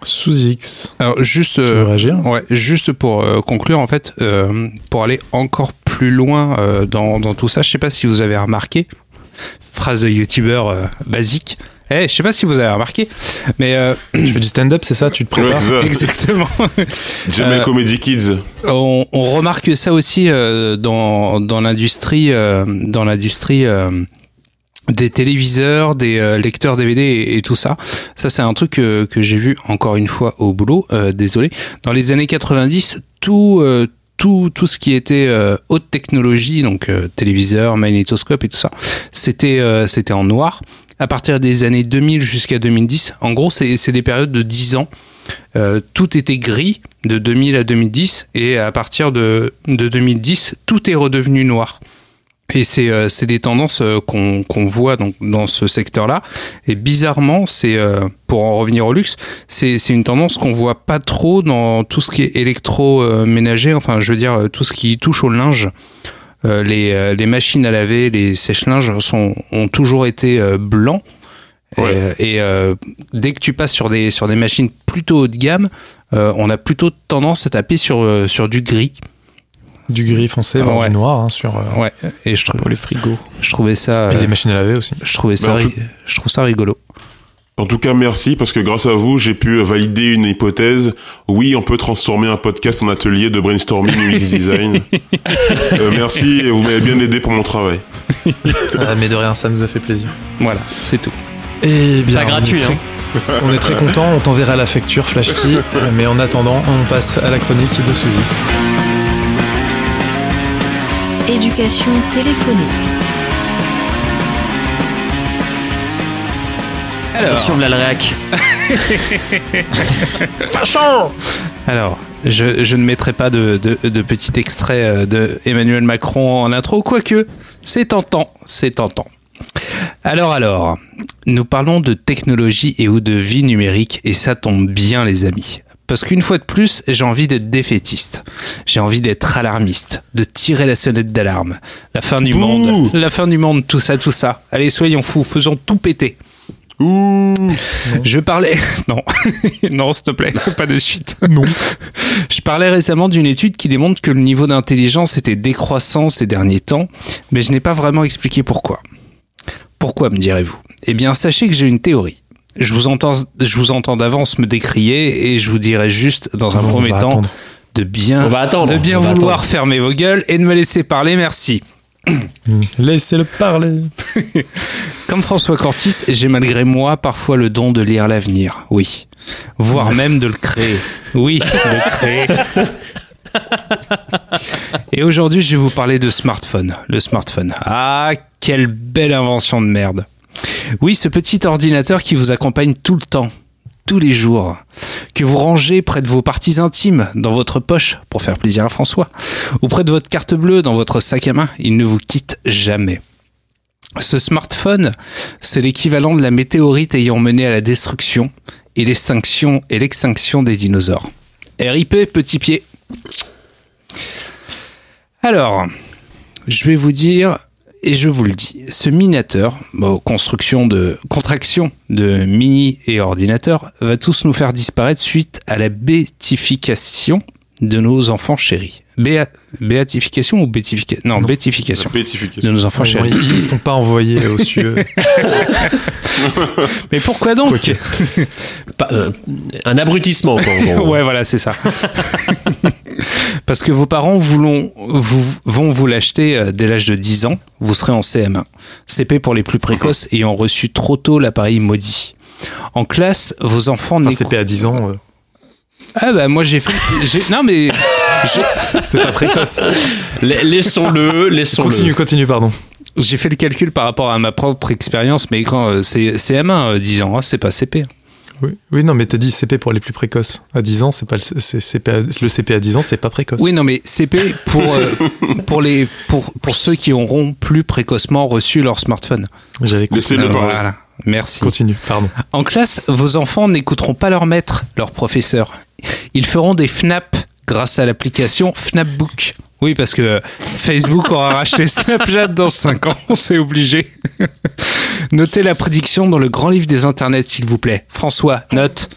Sous X. Alors juste, Tu veux euh, réagir? ouais, juste pour euh, conclure en fait, euh, pour aller encore plus loin euh, dans, dans tout ça, je sais pas si vous avez remarqué, phrase de youtubeur euh, basique. Eh, je sais pas si vous avez remarqué, mais euh, Tu fais du stand-up, c'est ça? Tu te prépares? Exactement. Jamel Euh, Comedy Kids. on, on remarque ça aussi euh, dans, dans l'industrie euh, dans l'industrie euh, des téléviseurs, des euh, lecteurs DVD et, et tout ça. Ça c'est un truc euh, que j'ai vu encore une fois au boulot. euh, désolé. Dans les années 90, tout euh, tout, tout ce qui était euh, haute technologie, donc euh, téléviseur, magnétoscope et tout ça, c'était euh, c'était en noir. À partir des années 2000 jusqu'à 2010, en gros, c'est des périodes de 10 ans. Euh, tout était gris de 2000 à 2010 et à partir de, de 2010, tout est redevenu noir. Et c'est euh, c'est des tendances euh, qu'on qu'on voit donc dans ce secteur-là. Et bizarrement, c'est euh, pour en revenir au luxe, c'est c'est une tendance qu'on voit pas trop dans tout ce qui est électroménager. Enfin, je veux dire euh, tout ce qui touche au linge. Euh, les, euh, les machines à laver, les sèche-linges sont ont toujours été euh, blancs. Et, Ouais. Et, euh, dès que tu passes sur des sur des machines plutôt haut de gamme, euh, on a plutôt tendance à taper sur sur du gris. Du gris foncé, voire Ouais. du noir hein, sur euh, Ouais. Et je trouve Pour les frigos. je trouvais ça et euh, des machines à laver aussi. je trouvais ça en ri- je trouve ça rigolo. En tout cas, merci parce que grâce à vous, j'ai pu valider une hypothèse. Oui, on peut transformer un podcast en atelier de brainstorming UX design. Euh, merci, vous m'avez bien aidé pour mon travail. Ah, mais de rien, ça nous a fait plaisir. Voilà, c'est tout. Et C'est pas gratuit, hein. On est très content, on t'enverra la facture Flash Key, mais en attendant, on passe à la chronique de Sous X. éducation téléphonée. Alors, Attention, alors je, je ne mettrai pas de, de, de petit extrait euh, de Emmanuel Macron en intro, quoique c'est tentant, c'est tentant. Alors alors, nous parlons de technologie et ou de vie numérique et ça tombe bien les amis. Parce qu'une fois de plus, j'ai envie d'être défaitiste. J'ai envie d'être alarmiste, de tirer la sonnette d'alarme. La fin du Bouh monde, la fin du monde, tout ça, tout ça. Allez, soyons fous, faisons tout péter. Ouh Je parlais. Non, non, s'il te plaît, pas de suite. Non. Je parlais récemment d'une étude qui démontre que le niveau d'intelligence était décroissant ces derniers temps, mais je n'ai pas vraiment expliqué pourquoi. Pourquoi, me direz-vous? Eh bien, sachez que j'ai une théorie. Je vous entends, je vous entends d'avance me décrier et je vous dirai juste, dans un On premier va temps, attendre. de bien, On va attendre, de bien on vouloir attendre. fermer vos gueules et de me laisser parler. Merci. Laissez-le parler. Comme François Cortis, j'ai malgré moi parfois le don de lire l'avenir, oui. Voire même de le créer. Oui, de le créer. Et aujourd'hui, je vais vous parler de smartphone. Le smartphone. Ah, quelle belle invention de merde. Oui, ce petit ordinateur qui vous accompagne tout le temps, tous les jours, que vous rangez près de vos parties intimes, dans votre poche, pour faire plaisir à François, ou près de votre carte bleue, dans votre sac à main, il ne vous quitte jamais. Ce smartphone, c'est l'équivalent de la météorite ayant mené à la destruction et l'extinction l'extinction des dinosaures. RIP petit pied. Alors, je vais vous dire et je vous le dis, ce minateur, construction de contraction de mini et ordinateur, va tous nous faire disparaître suite à la bétification de nos enfants chéris. Béa- béatification ou bétification Non, bétification de Bétification. nos enfants chéris. ils, ils sont pas envoyés aux cieux. Mais pourquoi donc Pas- euh, un abrutissement. Ouais, voilà, c'est ça. Parce que vos parents voulont, vous, vont vous l'acheter euh, dès l'âge de 10 ans, vous serez en CM1. CP pour les plus précoces ayant reçu trop tôt l'appareil maudit. En classe, vos enfants Enfin, CP à 10 ans, euh, Ah bah moi j'ai fait... j'ai- Non mais... c'est pas précoce. La- Laissons-le, laissons-le. Continue, continue, pardon. J'ai fait le calcul par rapport à ma propre expérience, mais quand euh, c'est CM1, euh, 10 ans, hein, c'est pas CP. Oui, oui, non, mais t'as dit CP pour les plus précoces. À 10 ans, c'est pas le, c'est CP à- le CP à 10 ans, c'est pas précoce. Oui, non, mais CP pour, euh, pour, les, pour, pour ceux qui auront plus précocement reçu leur smartphone. J'avais compris. Laissez-le Euh, parler. voilà. Merci. Continue, pardon. En classe, vos enfants n'écouteront pas leur maître, leur professeur. Ils feront des FNAP grâce à l'application Fnapbook. Oui, parce que Facebook aura racheté Snapchat dans 5 ans, c'est obligé. Notez la prédiction dans le grand livre des internets, s'il vous plaît. François, note.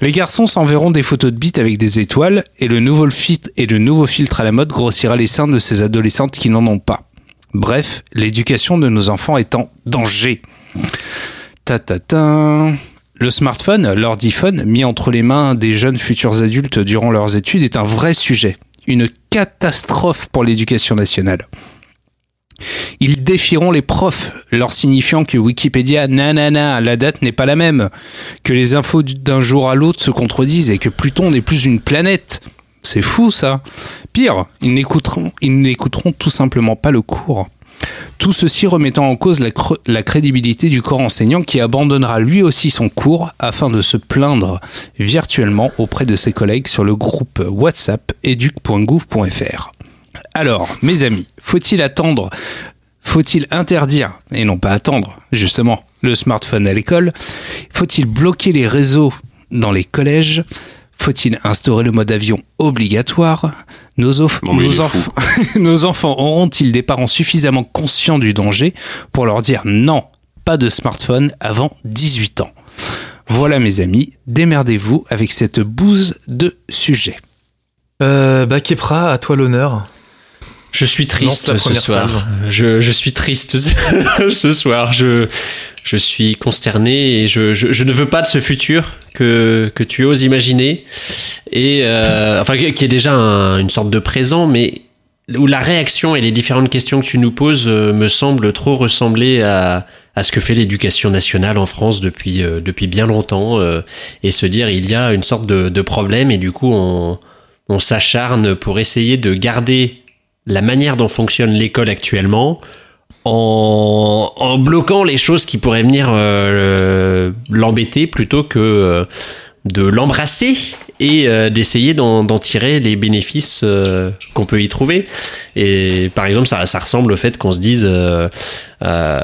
Les garçons s'enverront des photos de bites avec des étoiles et le nouveau filtre et le nouveau filtre à la mode grossira les seins de ces adolescentes qui n'en ont pas. Bref, l'éducation de nos enfants est en danger. Ta ta ta. Le smartphone, l'ordiphone, mis entre les mains des jeunes futurs adultes durant leurs études, est un vrai sujet. Une catastrophe pour l'éducation nationale. Ils défieront les profs, leur signifiant que Wikipédia, nanana, la date n'est pas la même, que les infos d'un jour à l'autre se contredisent et que Pluton n'est plus une planète. C'est fou ça. Pire, ils n'écouteront, ils n'écouteront tout simplement pas le cours. Tout ceci remettant en cause la, crédibilité du corps enseignant qui abandonnera lui aussi son cours afin de se plaindre virtuellement auprès de ses collègues sur le groupe WhatsApp educ.gouv.fr. Alors, mes amis, faut-il attendre Faut-il interdire, et non pas attendre, justement, le smartphone à l'école? Faut-il bloquer les réseaux dans les collèges? Faut-il instaurer le mode avion obligatoire? Nos, enfants- nos enfants auront-ils des parents suffisamment conscients du danger pour leur dire non, pas de smartphone avant 18 ans? Voilà mes amis, démerdez-vous avec cette bouse de sujet. Euh, bah, Kepra, à toi l'honneur. Je suis triste ce soir. Je, je suis triste ce, soir. Je, je suis consterné et je, je, je ne veux pas de ce futur que, que tu oses imaginer. Et euh, enfin, qui est déjà un- une sorte de présent, mais où la réaction et les différentes questions que tu nous poses euh, me semblent trop ressembler à, à ce que fait l'éducation nationale en France depuis, euh, depuis bien longtemps. euh, et se dire, il y a une sorte de, de problème et du coup, on, on s'acharne pour essayer de garder la manière dont fonctionne l'école actuellement en, bloquant les choses qui pourraient venir euh, l'embêter plutôt que euh, de l'embrasser et euh, d'essayer d'en d'en tirer les bénéfices euh, qu'on peut y trouver. Et par exemple, ça, ça ressemble au fait qu'on se dise, euh, euh,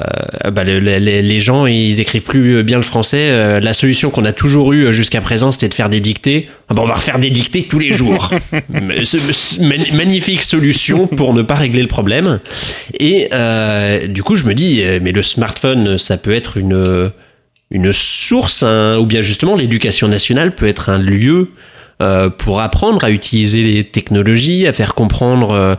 bah, le- le- les, les gens, ils écrivent plus bien le français. Euh, la solution qu'on a toujours eue jusqu'à présent, c'était de faire des dictées. Ah bah, on va refaire des dictées tous les jours. Magnifique solution pour ne pas régler le problème. Et euh, du coup, je me dis, euh, mais le smartphone, ça peut être une une source, ou bien justement l'éducation nationale peut être un lieu euh, pour apprendre à utiliser les technologies, à faire comprendre, euh,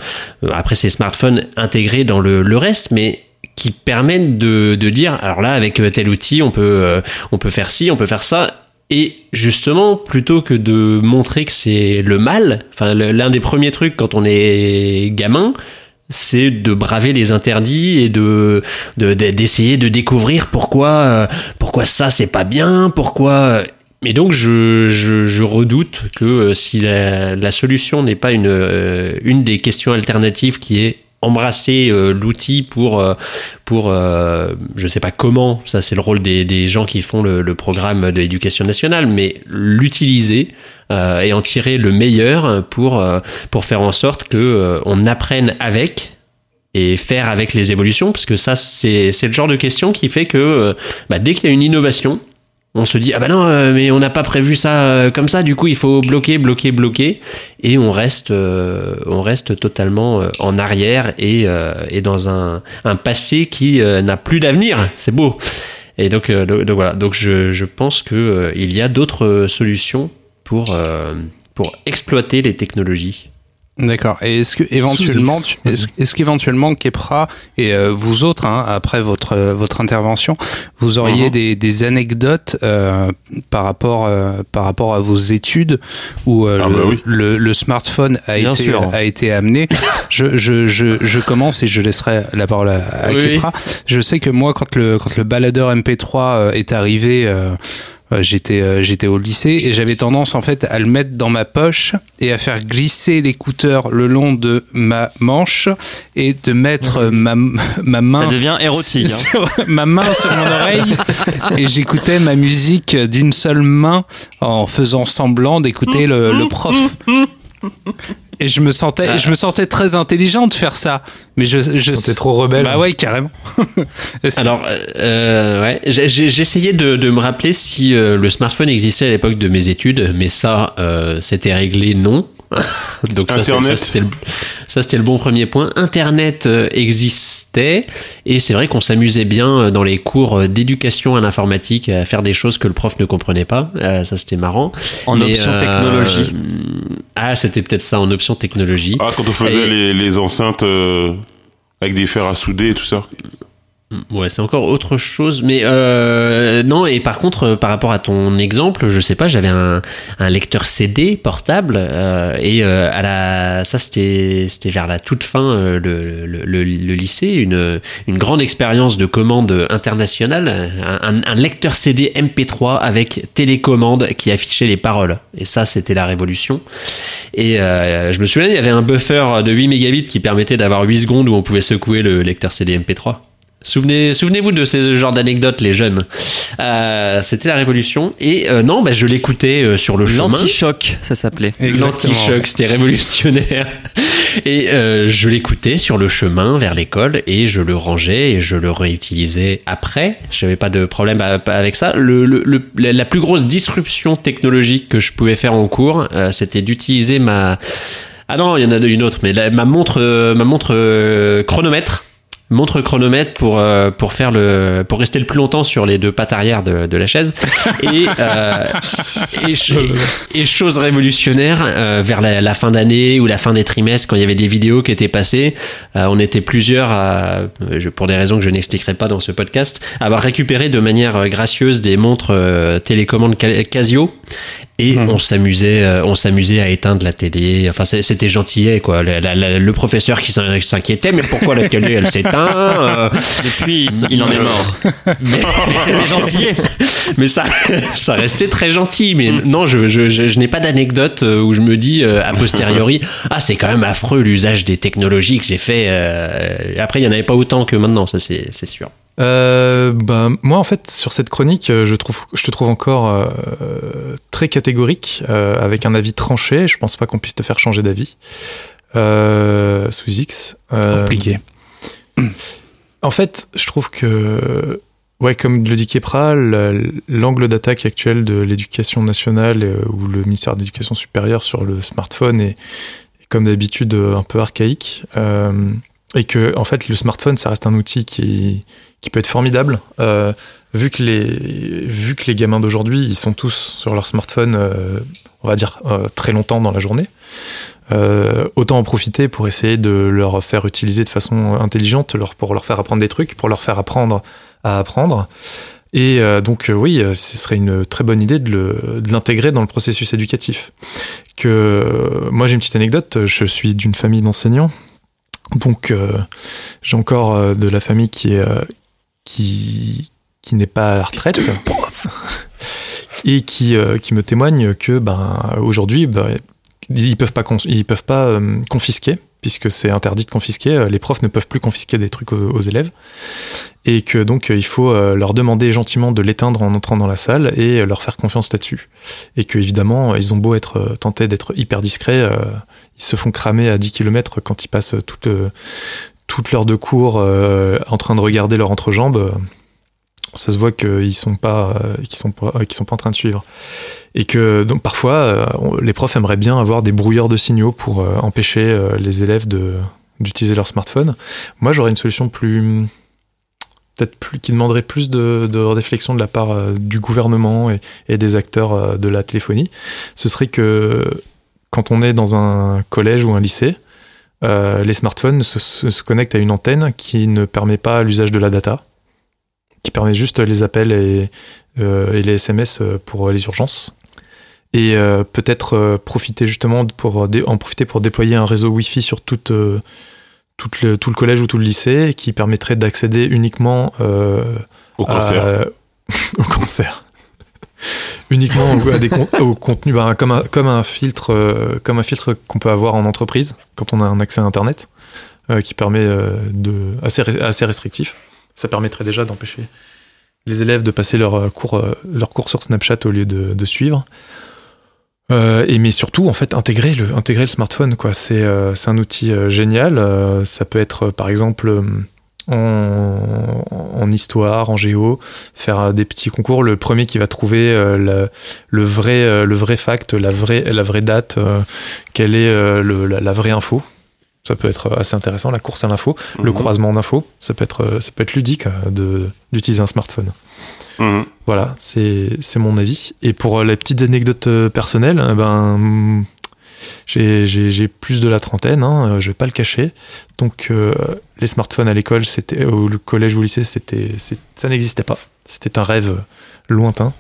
après ces smartphones intégrés dans le, le reste, mais qui permettent de, de dire, alors là, avec tel outil, on peut, euh, on peut faire ci, on peut faire ça. Et justement, plutôt que de montrer que c'est le mal, enfin l'un des premiers trucs quand on est gamin, c'est de braver les interdits et de de- de- d'essayer de, découvrir pourquoi euh, pourquoi ça c'est pas bien, pourquoi euh, et donc je, redoute que euh, si la, la solution n'est pas une euh, une des questions alternatives qui est embrasser euh, l'outil pour euh, pour euh, je sais pas comment ça c'est le rôle des, des gens qui font le, le programme de l'éducation nationale mais l'utiliser euh, et en tirer le meilleur pour euh, pour faire en sorte que euh, on apprenne avec et faire avec les évolutions parce que ça c'est c'est le genre de question qui fait que bah, dès qu'il y a une innovation on se dit ah bah non euh, mais on n'a pas prévu ça euh, comme ça. Du coup il faut bloquer bloquer bloquer. Et on reste euh, on reste totalement en arrière et euh, et dans un un passé qui n'a plus d'avenir. C'est beau. Et donc, donc, voilà. Donc je je pense que il y a d'autres solutions pour pour exploiter les technologies D'accord. Et est-ce que éventuellement, est-ce, qu'éventuellement Kepra et euh, vous autres, hein, après votre euh, votre intervention, vous auriez Mhm. des, des anecdotes euh, par rapport euh, par rapport à vos études où euh, Ah le, bah oui. le, le smartphone a Bien été sûr. a été amené? Je, je, je, je commence et je laisserai la parole à, à Oui, Kepra. Je sais que moi, quand le quand le baladeur MP3 euh, est arrivé. Euh, J'étais euh, j'étais au lycée et j'avais tendance en fait à le mettre dans ma poche et à faire glisser l'écouteur le long de ma manche et de mettre euh, ma ma main Ça devient érotique. hein. sur ma main sur mon oreille et j'écoutais ma musique d'une seule main en faisant semblant d'écouter le, le prof. Et je me sentais, je me sentais très intelligent de faire ça, mais je, je C'était trop rebelle. Bah ouais, carrément. Alors, euh, ouais, j'ai- j'ai j'ai essayé de, de me rappeler si euh, le smartphone existait à l'époque de mes études, mais ça, euh, c'était réglé non. Donc Internet. ça, c'était le, ça, c'était le bon premier point. Internet euh, existait, et c'est vrai qu'on s'amusait bien euh, dans les cours euh, d'éducation à l'informatique à faire des choses que le prof ne comprenait pas. Euh, ça, c'était marrant. En Mais, option euh, technologie. Ah, c'était peut-être ça, en option technologie. Ah, quand on faisait Et- les, les enceintes euh, avec des fers à souder et tout ça. Ouais, c'est encore autre chose, mais euh, non. Et par contre, euh, par rapport à ton exemple, je sais pas, j'avais un, un lecteur CD portable euh, et euh, à la, ça c'était c'était vers la toute fin euh, le, le, le, le lycée, une une grande expérience de commande internationale, un, un- un lecteur CD MP3 avec télécommande qui affichait les paroles. Et ça, c'était la révolution. Et euh, je me souviens, il y avait un buffer de 8 mégabits qui permettait d'avoir 8 secondes où on pouvait secouer le lecteur CD MP3. Souvenez, souvenez-vous de ce genre d'anecdotes, les jeunes. Euh, C'était la révolution. Et euh, non, bah, je l'écoutais euh, sur le chemin. L'anti-choc, ça s'appelait. Exactement. L'anti-choc, c'était révolutionnaire. Et euh, je l'écoutais sur le chemin vers l'école et je le rangeais et je le réutilisais après. J'avais pas de problème à- avec ça. Le, le- le- la la plus grosse disruption technologique que je pouvais faire en cours, euh, c'était d'utiliser ma ah non, il y en a une autre, mais la- ma montre, euh, ma montre euh, chronomètre montre chronomètre pour euh, pour faire le pour rester le plus longtemps sur les deux pattes arrière de, de la chaise. Et euh, et, et chose révolutionnaire euh, vers la, la fin d'année ou la fin des trimestres quand il y avait des vidéos qui étaient passées euh, on était plusieurs à, je- pour des raisons que je n'expliquerai pas dans ce podcast à avoir récupéré de manière euh, gracieuse des montres euh, télécommande Ca- Casio et Mhm. on s'amusait, euh, on s'amusait à éteindre la télé. Enfin, c'était gentillet, quoi. La- la- la- le professeur qui s'in- s'inquiétait, mais pourquoi la télé, elle s'éteint euh, Depuis, il, il en est mort. mais, Mais c'était gentil. mais ça, ça restait très gentil. Mais non, je, je, je, je n'ai pas d'anecdote euh, où je me dis euh, a posteriori, ah c'est quand même affreux l'usage des technologies que j'ai fait. euh, Après, il y en avait pas autant que maintenant, ça c'est c'est sûr. Euh, bah, moi, en fait, sur cette chronique, euh, je, trouve, je te trouve encore euh, très catégorique, euh, avec un avis tranché. Je pense pas qu'on puisse te faire changer d'avis. Sous X. Compliqué. En fait, je trouve que, ouais, comme le dit Kepra, le- l'angle d'attaque actuel de l'éducation nationale ou le ministère de l'Éducation supérieure sur le smartphone est, est comme d'habitude un peu archaïque. Et que, en fait, le smartphone, ça reste un outil qui, qui peut être formidable. Euh, vu, que les, vu que les gamins d'aujourd'hui, ils sont tous sur leur smartphone, euh, on va dire, euh, très longtemps dans la journée. Euh, autant en profiter pour essayer de leur faire utiliser de façon intelligente, leur, pour leur faire apprendre des trucs, pour leur faire apprendre à apprendre. Et euh, donc euh, oui, ce serait une très bonne idée de l'intégrer dans le processus éducatif. Que moi j'ai une petite anecdote, je suis d'une famille d'enseignants, donc euh, j'ai encore de la famille qui est qui qui n'est pas à la retraite. Et qui euh, qui me témoigne que ben aujourd'hui ben, ils peuvent pas ils peuvent pas euh, confisquer puisque c'est interdit de confisquer. Les profs ne peuvent plus confisquer des trucs aux, aux élèves. Et que donc il faut euh, leur demander gentiment de l'éteindre en entrant dans la salle et leur faire confiance là-dessus. Et que évidemment ils ont beau être tentés d'être hyper discrets ils se font cramer à 10 km quand ils passent toute euh, toute l'heure de cours euh, en train de regarder leur entrejambe euh, ça se voit qu'ils sont pas euh, qu'ils sont pas qu'ils sont pas en train de suivre et que donc parfois les profs aimeraient bien avoir des brouilleurs de signaux pour empêcher les élèves de d'utiliser leur smartphone. Moi, j'aurais une solution plus peut-être plus qui demanderait plus de, réflexion de la part du gouvernement et, des acteurs de la téléphonie. Ce serait que quand on est dans un collège ou un lycée, euh, les smartphones se, connectent à une antenne qui ne permet pas l'usage de la data, qui permet juste les appels et, euh, et les SMS pour les urgences. Et euh, peut-être euh, profiter justement pour en profiter pour déployer un réseau Wi-Fi sur toute, euh, toute le, tout le collège ou tout le lycée qui permettrait d'accéder uniquement euh, Au cancer. à- au cancer. Uniquement au- contenu comme un, filtre qu'on peut avoir en entreprise quand on a un accès à internet euh, qui permet euh, de assez assez restrictif. Ça permettrait déjà d'empêcher les élèves de passer leur euh, cours sur Snapchat au lieu de, suivre. Mais surtout en fait intégrer le smartphone quoi. C'est un outil génial. Ça peut être par exemple en, en histoire, en géo, faire euh, des petits concours. Le premier qui va trouver euh, le, le vrai, euh, le vrai fact, la vraie, la vraie date, euh, quelle est le- la, la vraie info. Ça peut être assez intéressant. La course à l'info, le Mhm. croisement d'infos, ça peut être, ça peut être ludique de d'utiliser un smartphone. Mhm. Voilà, c'est mon avis. Et pour les petites anecdotes personnelles, eh ben, j'ai- j'ai j'ai plus de la trentaine, hein, euh, je vais pas le cacher. Donc euh, les smartphones à l'école, c'était au collège ou au lycée, c'était c'est- ça n'existait pas. C'était un rêve lointain.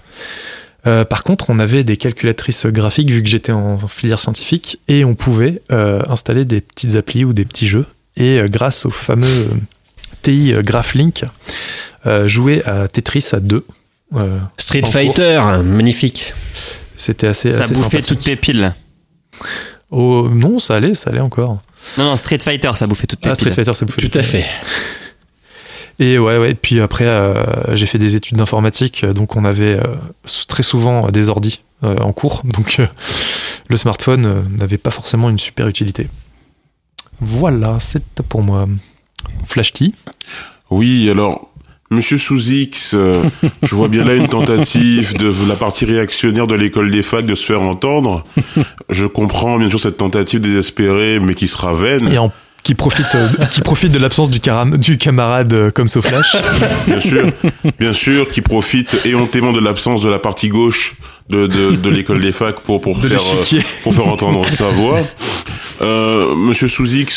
Euh, par contre, on avait des calculatrices graphiques vu que j'étais en filière scientifique et on pouvait euh, installer des petites applis ou des petits jeux. Et euh, grâce au fameux TI GraphLink, euh, jouer à Tetris à deux. Euh, Street Fighter, magnifique. c'était assez, Ça assez bouffait toutes tes piles. Oh, non, ça allait, ça allait encore. Non, non, Street Fighter, ça bouffait toutes tes Ah, Street piles. Fighter, c'est bouffé. Tout à fait. Et ouais, ouais. Puis après, euh, j'ai fait des études d'informatique, euh, donc on avait euh, très souvent des ordis euh, en cours, donc euh, le smartphone euh, n'avait pas forcément une super utilité. Voilà, c'est pour moi. Flash T. Oui, alors, Monsieur Sous-X, euh, je vois bien là une tentative de la partie réactionnaire de l'école des facs de se faire entendre. Je comprends bien sûr cette tentative désespérée, mais qui sera vaine. Et en- qui profite, euh, qui profite de l'absence du, du camarade euh, comme Flash. bien sûr, bien sûr, qui profite éhontément de l'absence de la partie gauche de, de, de l'école des facs pour, pour, De faire, euh, pour faire entendre sa voix. Euh, Monsieur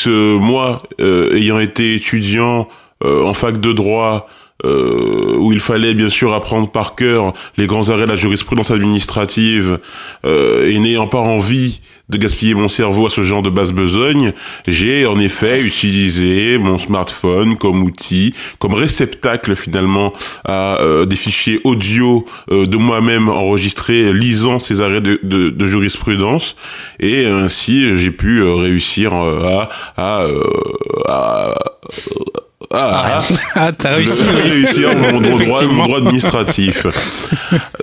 euh, moi, euh, ayant été étudiant euh, en fac de droit euh, où il fallait bien sûr apprendre par cœur les grands arrêts de la jurisprudence administrative, euh, et n'ayant pas envie de gaspiller mon cerveau à ce genre de basse besogne, j'ai en effet utilisé mon smartphone comme outil, comme réceptacle finalement à euh, des fichiers audio euh, de moi-même enregistrés lisant ces arrêts de, de, de jurisprudence, et ainsi j'ai pu euh, réussir euh, à, à, euh, à ah, Ah, t'as réussi. de oui. réussir mon, mon droit, mon droit administratif.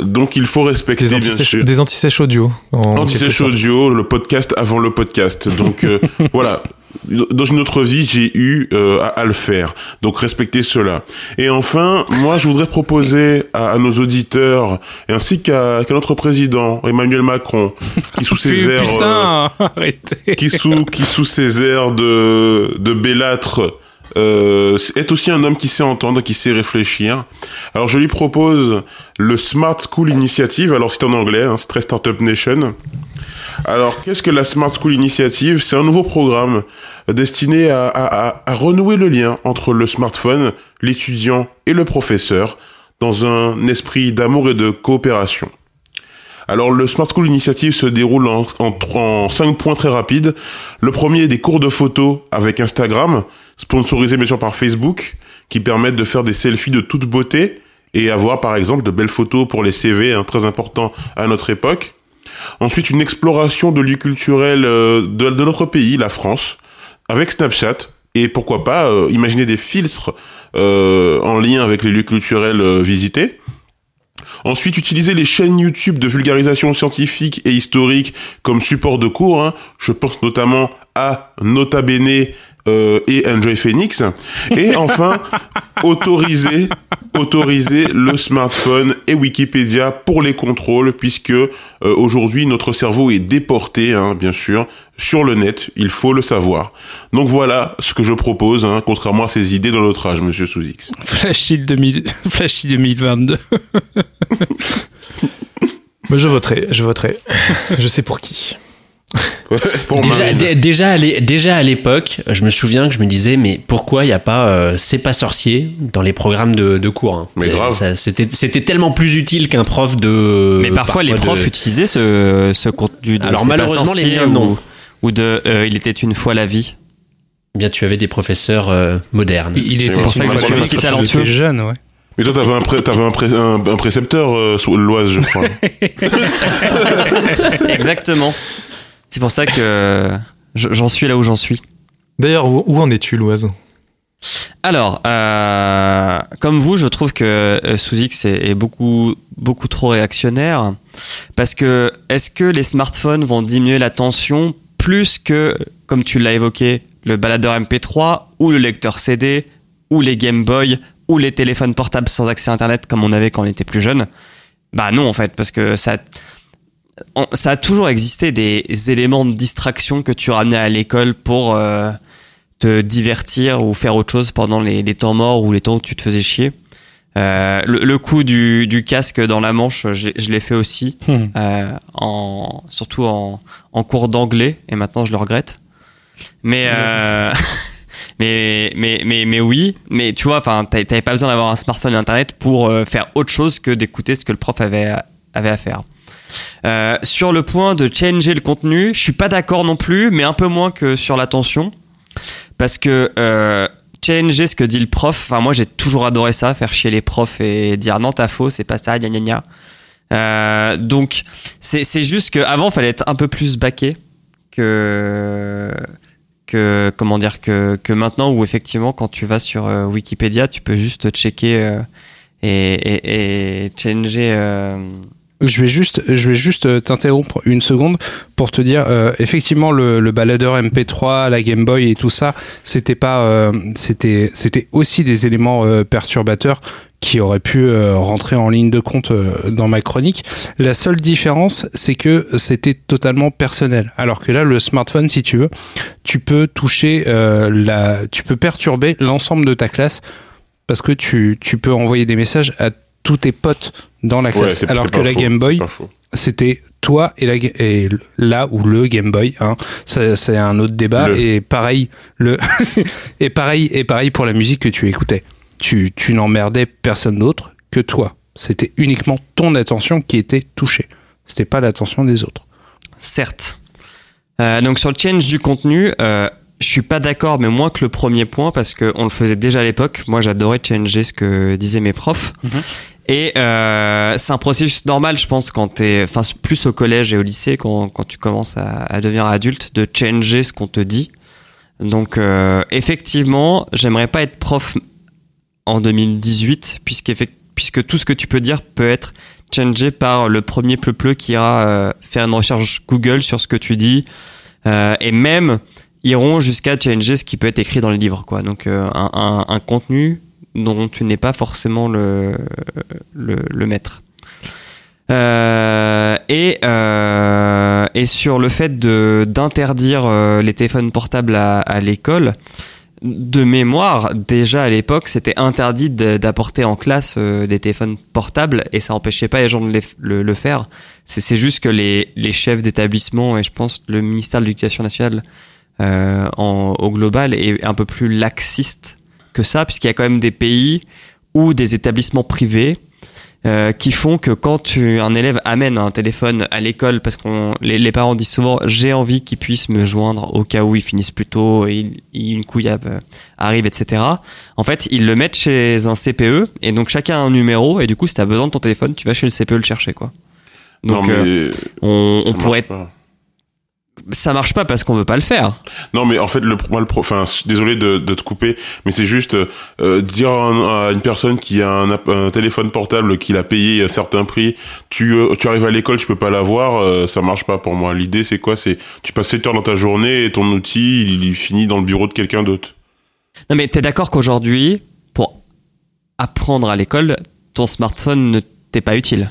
Donc il faut respecter Des bien antisèches, sûr. des antisèches audio. en Anti-sèche quelque sorte. audio, le podcast avant le podcast. Donc euh, voilà. Dans une autre vie, j'ai eu euh, à, à le faire. Donc respectez cela. Et enfin, moi, je voudrais proposer à, à nos auditeurs, ainsi qu'à notre président, Emmanuel Macron, qui sous ses airs... euh, Putain, qui sous qui sous ses airs de de bellâtre euh, est aussi un homme qui sait entendre, qui sait réfléchir. Alors je lui propose le Smart School Initiative. Alors c'est en anglais, hein, c'est très Startup Nation. Alors qu'est-ce que la Smart School Initiative? C'est un nouveau programme destiné à, à, à- à renouer le lien entre le smartphone, l'étudiant et le professeur dans un esprit d'amour et de coopération. Alors le Smart School Initiative se déroule en, en, cinq points très rapides. Le premier, des cours de photos avec Instagram, sponsorisés bien sûr par Facebook, qui permettent de faire des selfies de toute beauté et avoir par exemple de belles photos pour les CV, hein, très important à notre époque. Ensuite, une exploration de lieux culturels euh, de, notre pays, la France, avec Snapchat. Et pourquoi pas euh, imaginer des filtres euh, en lien avec les lieux culturels visités. Ensuite, utiliser les chaînes YouTube de vulgarisation scientifique et historique comme support de cours. hein. Je pense notamment à Nota Bene euh, et Enjoy Phoenix. Et enfin, autoriser, autoriser le smartphone et Wikipédia pour les contrôles, puisque euh, aujourd'hui notre cerveau est déporté, hein, bien sûr, sur le net. Il faut le savoir. Donc voilà ce que je propose, hein, contrairement à ces idées dans notre âge, Monsieur Sous-X. Flashy, 2000... Flashy 2022. Mais je voterai, je voterai. je sais pour qui. Pour Déjà, à l'é- déjà à l'époque, je me souviens que je me disais, mais pourquoi il n'y a pas euh, C'est pas sorcier dans les programmes de, de cours hein. Mais grave. C'était tellement plus utile qu'un prof de. Mais parfois, les de- profs utilisaient ce, ce contenu de Alors, malheureusement, les miens, ou- non. Ou de euh, Il était une fois la vie. Bien, tu avais des professeurs euh, modernes. Il était pour ça une que fois je suis talentueux. jeune, ouais. Mais toi, t'avais un, pré- t'avais un, pré- un, un précepteur euh, sous l'Oise, je crois. Exactement. C'est pour ça que je- j'en suis là où j'en suis. D'ailleurs, où, en es-tu, Loise Alors, euh, comme vous, je trouve que euh, Sous-X est, est beaucoup, beaucoup trop réactionnaire. Parce que, est-ce que les smartphones vont diminuer la tension plus que, comme tu l'as évoqué, le baladeur MP3 ou le lecteur CD ou les Game Boy ou les téléphones portables sans accès à Internet comme on avait quand on était plus jeune? Bah non, en fait, parce que ça, on- ça a toujours existé des éléments de distraction que tu ramenais à l'école pour euh, te divertir ou faire autre chose pendant les, les temps morts ou les temps où tu te faisais chier. Euh, le, le coup du, du casque dans la manche, je, l'ai- je l'ai fait aussi, Hmm. euh, en, surtout en, en cours d'anglais, et maintenant je le regrette. Mais, euh, mais, mais, mais, mais oui, mais tu vois, enfin, t'avais pas besoin d'avoir un smartphone et internet pour faire autre chose que d'écouter ce que le prof avait, avait à faire. Euh, sur le point de changer le contenu, je suis pas d'accord non plus, mais un peu moins que sur l'attention. Parce que euh, changer ce que dit le prof, enfin moi j'ai toujours adoré ça, faire chier les profs et dire non t'as faux, c'est pas ça, gna gna gna. Euh, donc c'est juste qu'avant fallait être un peu plus baqué que que comment dire que, que maintenant où effectivement quand tu vas sur euh, Wikipédia tu peux juste checker et, changer Je vais juste, je vais juste euh, t'interrompre une seconde pour te dire, euh, effectivement, le, le baladeur MP3, la Game Boy et tout ça, c'était pas, euh, c'était, c'était aussi des éléments euh, perturbateurs qui auraient pu euh, rentrer en ligne de compte dans ma chronique. La seule différence, c'est que c'était totalement personnel. Alors que là, le smartphone, si tu veux, tu peux toucher la, tu peux perturber l'ensemble de ta classe parce que tu, tu peux envoyer des messages à tous tes potes dans la classe. Alors que la faux, Game Boy, c'était toi et, la, et là ou le Game Boy. Hein, Ça, c'est un autre débat. Le. Et pareil, le et pareil et pareil pour la musique que tu écoutais. tu, tu n'emmerdais personne d'autre que toi. C'était uniquement ton attention qui était touchée. C'était pas l'attention des autres. Certes. Euh, donc sur le change du contenu, euh, je suis pas d'accord, mais moins que le premier point parce que on le faisait déjà à l'époque. Moi, j'adorais changer ce que disaient mes profs. Et euh, c'est un processus normal, je pense, quand t'es, enfin, plus au collège et au lycée, quand, quand tu commences à, à devenir adulte, de changer ce qu'on te dit. Donc, euh, effectivement, j'aimerais pas être prof en 2018, puisqu'effec- puisque tout ce que tu peux dire peut être changé par le premier pleu-pleu qui ira euh, faire une recherche Google sur ce que tu dis, euh, et même iront jusqu'à changer ce qui peut être écrit dans le livre, quoi. Donc, euh, un, un, un contenu dont tu n'es pas forcément le, le, maître. Euh, et, euh, et sur le fait d'interdire euh, les téléphones portables à, l'école, de mémoire, déjà à l'époque, c'était interdit d'apporter en classe des téléphones portables et ça empêchait pas les gens de le, faire. C'est juste que les, les chefs d'établissement et je pense le ministère de l'Éducation nationale au global est un peu plus laxiste que ça, puisqu'il y a quand même des pays ou des établissements privés euh, qui font que quand tu, un élève amène un téléphone à l'école, parce qu'on les, les parents disent souvent j'ai envie qu'il puisse me joindre au cas où ils finissent plus tôt et il- une couille euh, arrive, etc. En fait, ils le mettent chez un CPE et donc chacun a un numéro et du coup, si t'as besoin de ton téléphone, tu vas chez le CPE le chercher, quoi. Donc, non, mais euh, on, pourrait, pas. Ça marche pas parce qu'on veut pas le faire. Non, mais en fait, le, moi, le pro, enfin, désolé de, de te couper, mais c'est juste euh, dire à, un- à une personne qui a un, téléphone portable qu'il a payé un certain prix, tu, euh, tu arrives à l'école, tu peux pas l'avoir, euh, ça marche pas pour moi. L'idée, c'est quoi? C'est tu passes 7 heures dans ta journée et ton outil, il, il finit dans le bureau de quelqu'un d'autre. Non, mais t'es d'accord qu'aujourd'hui, pour apprendre à l'école, ton smartphone ne t'est pas utile?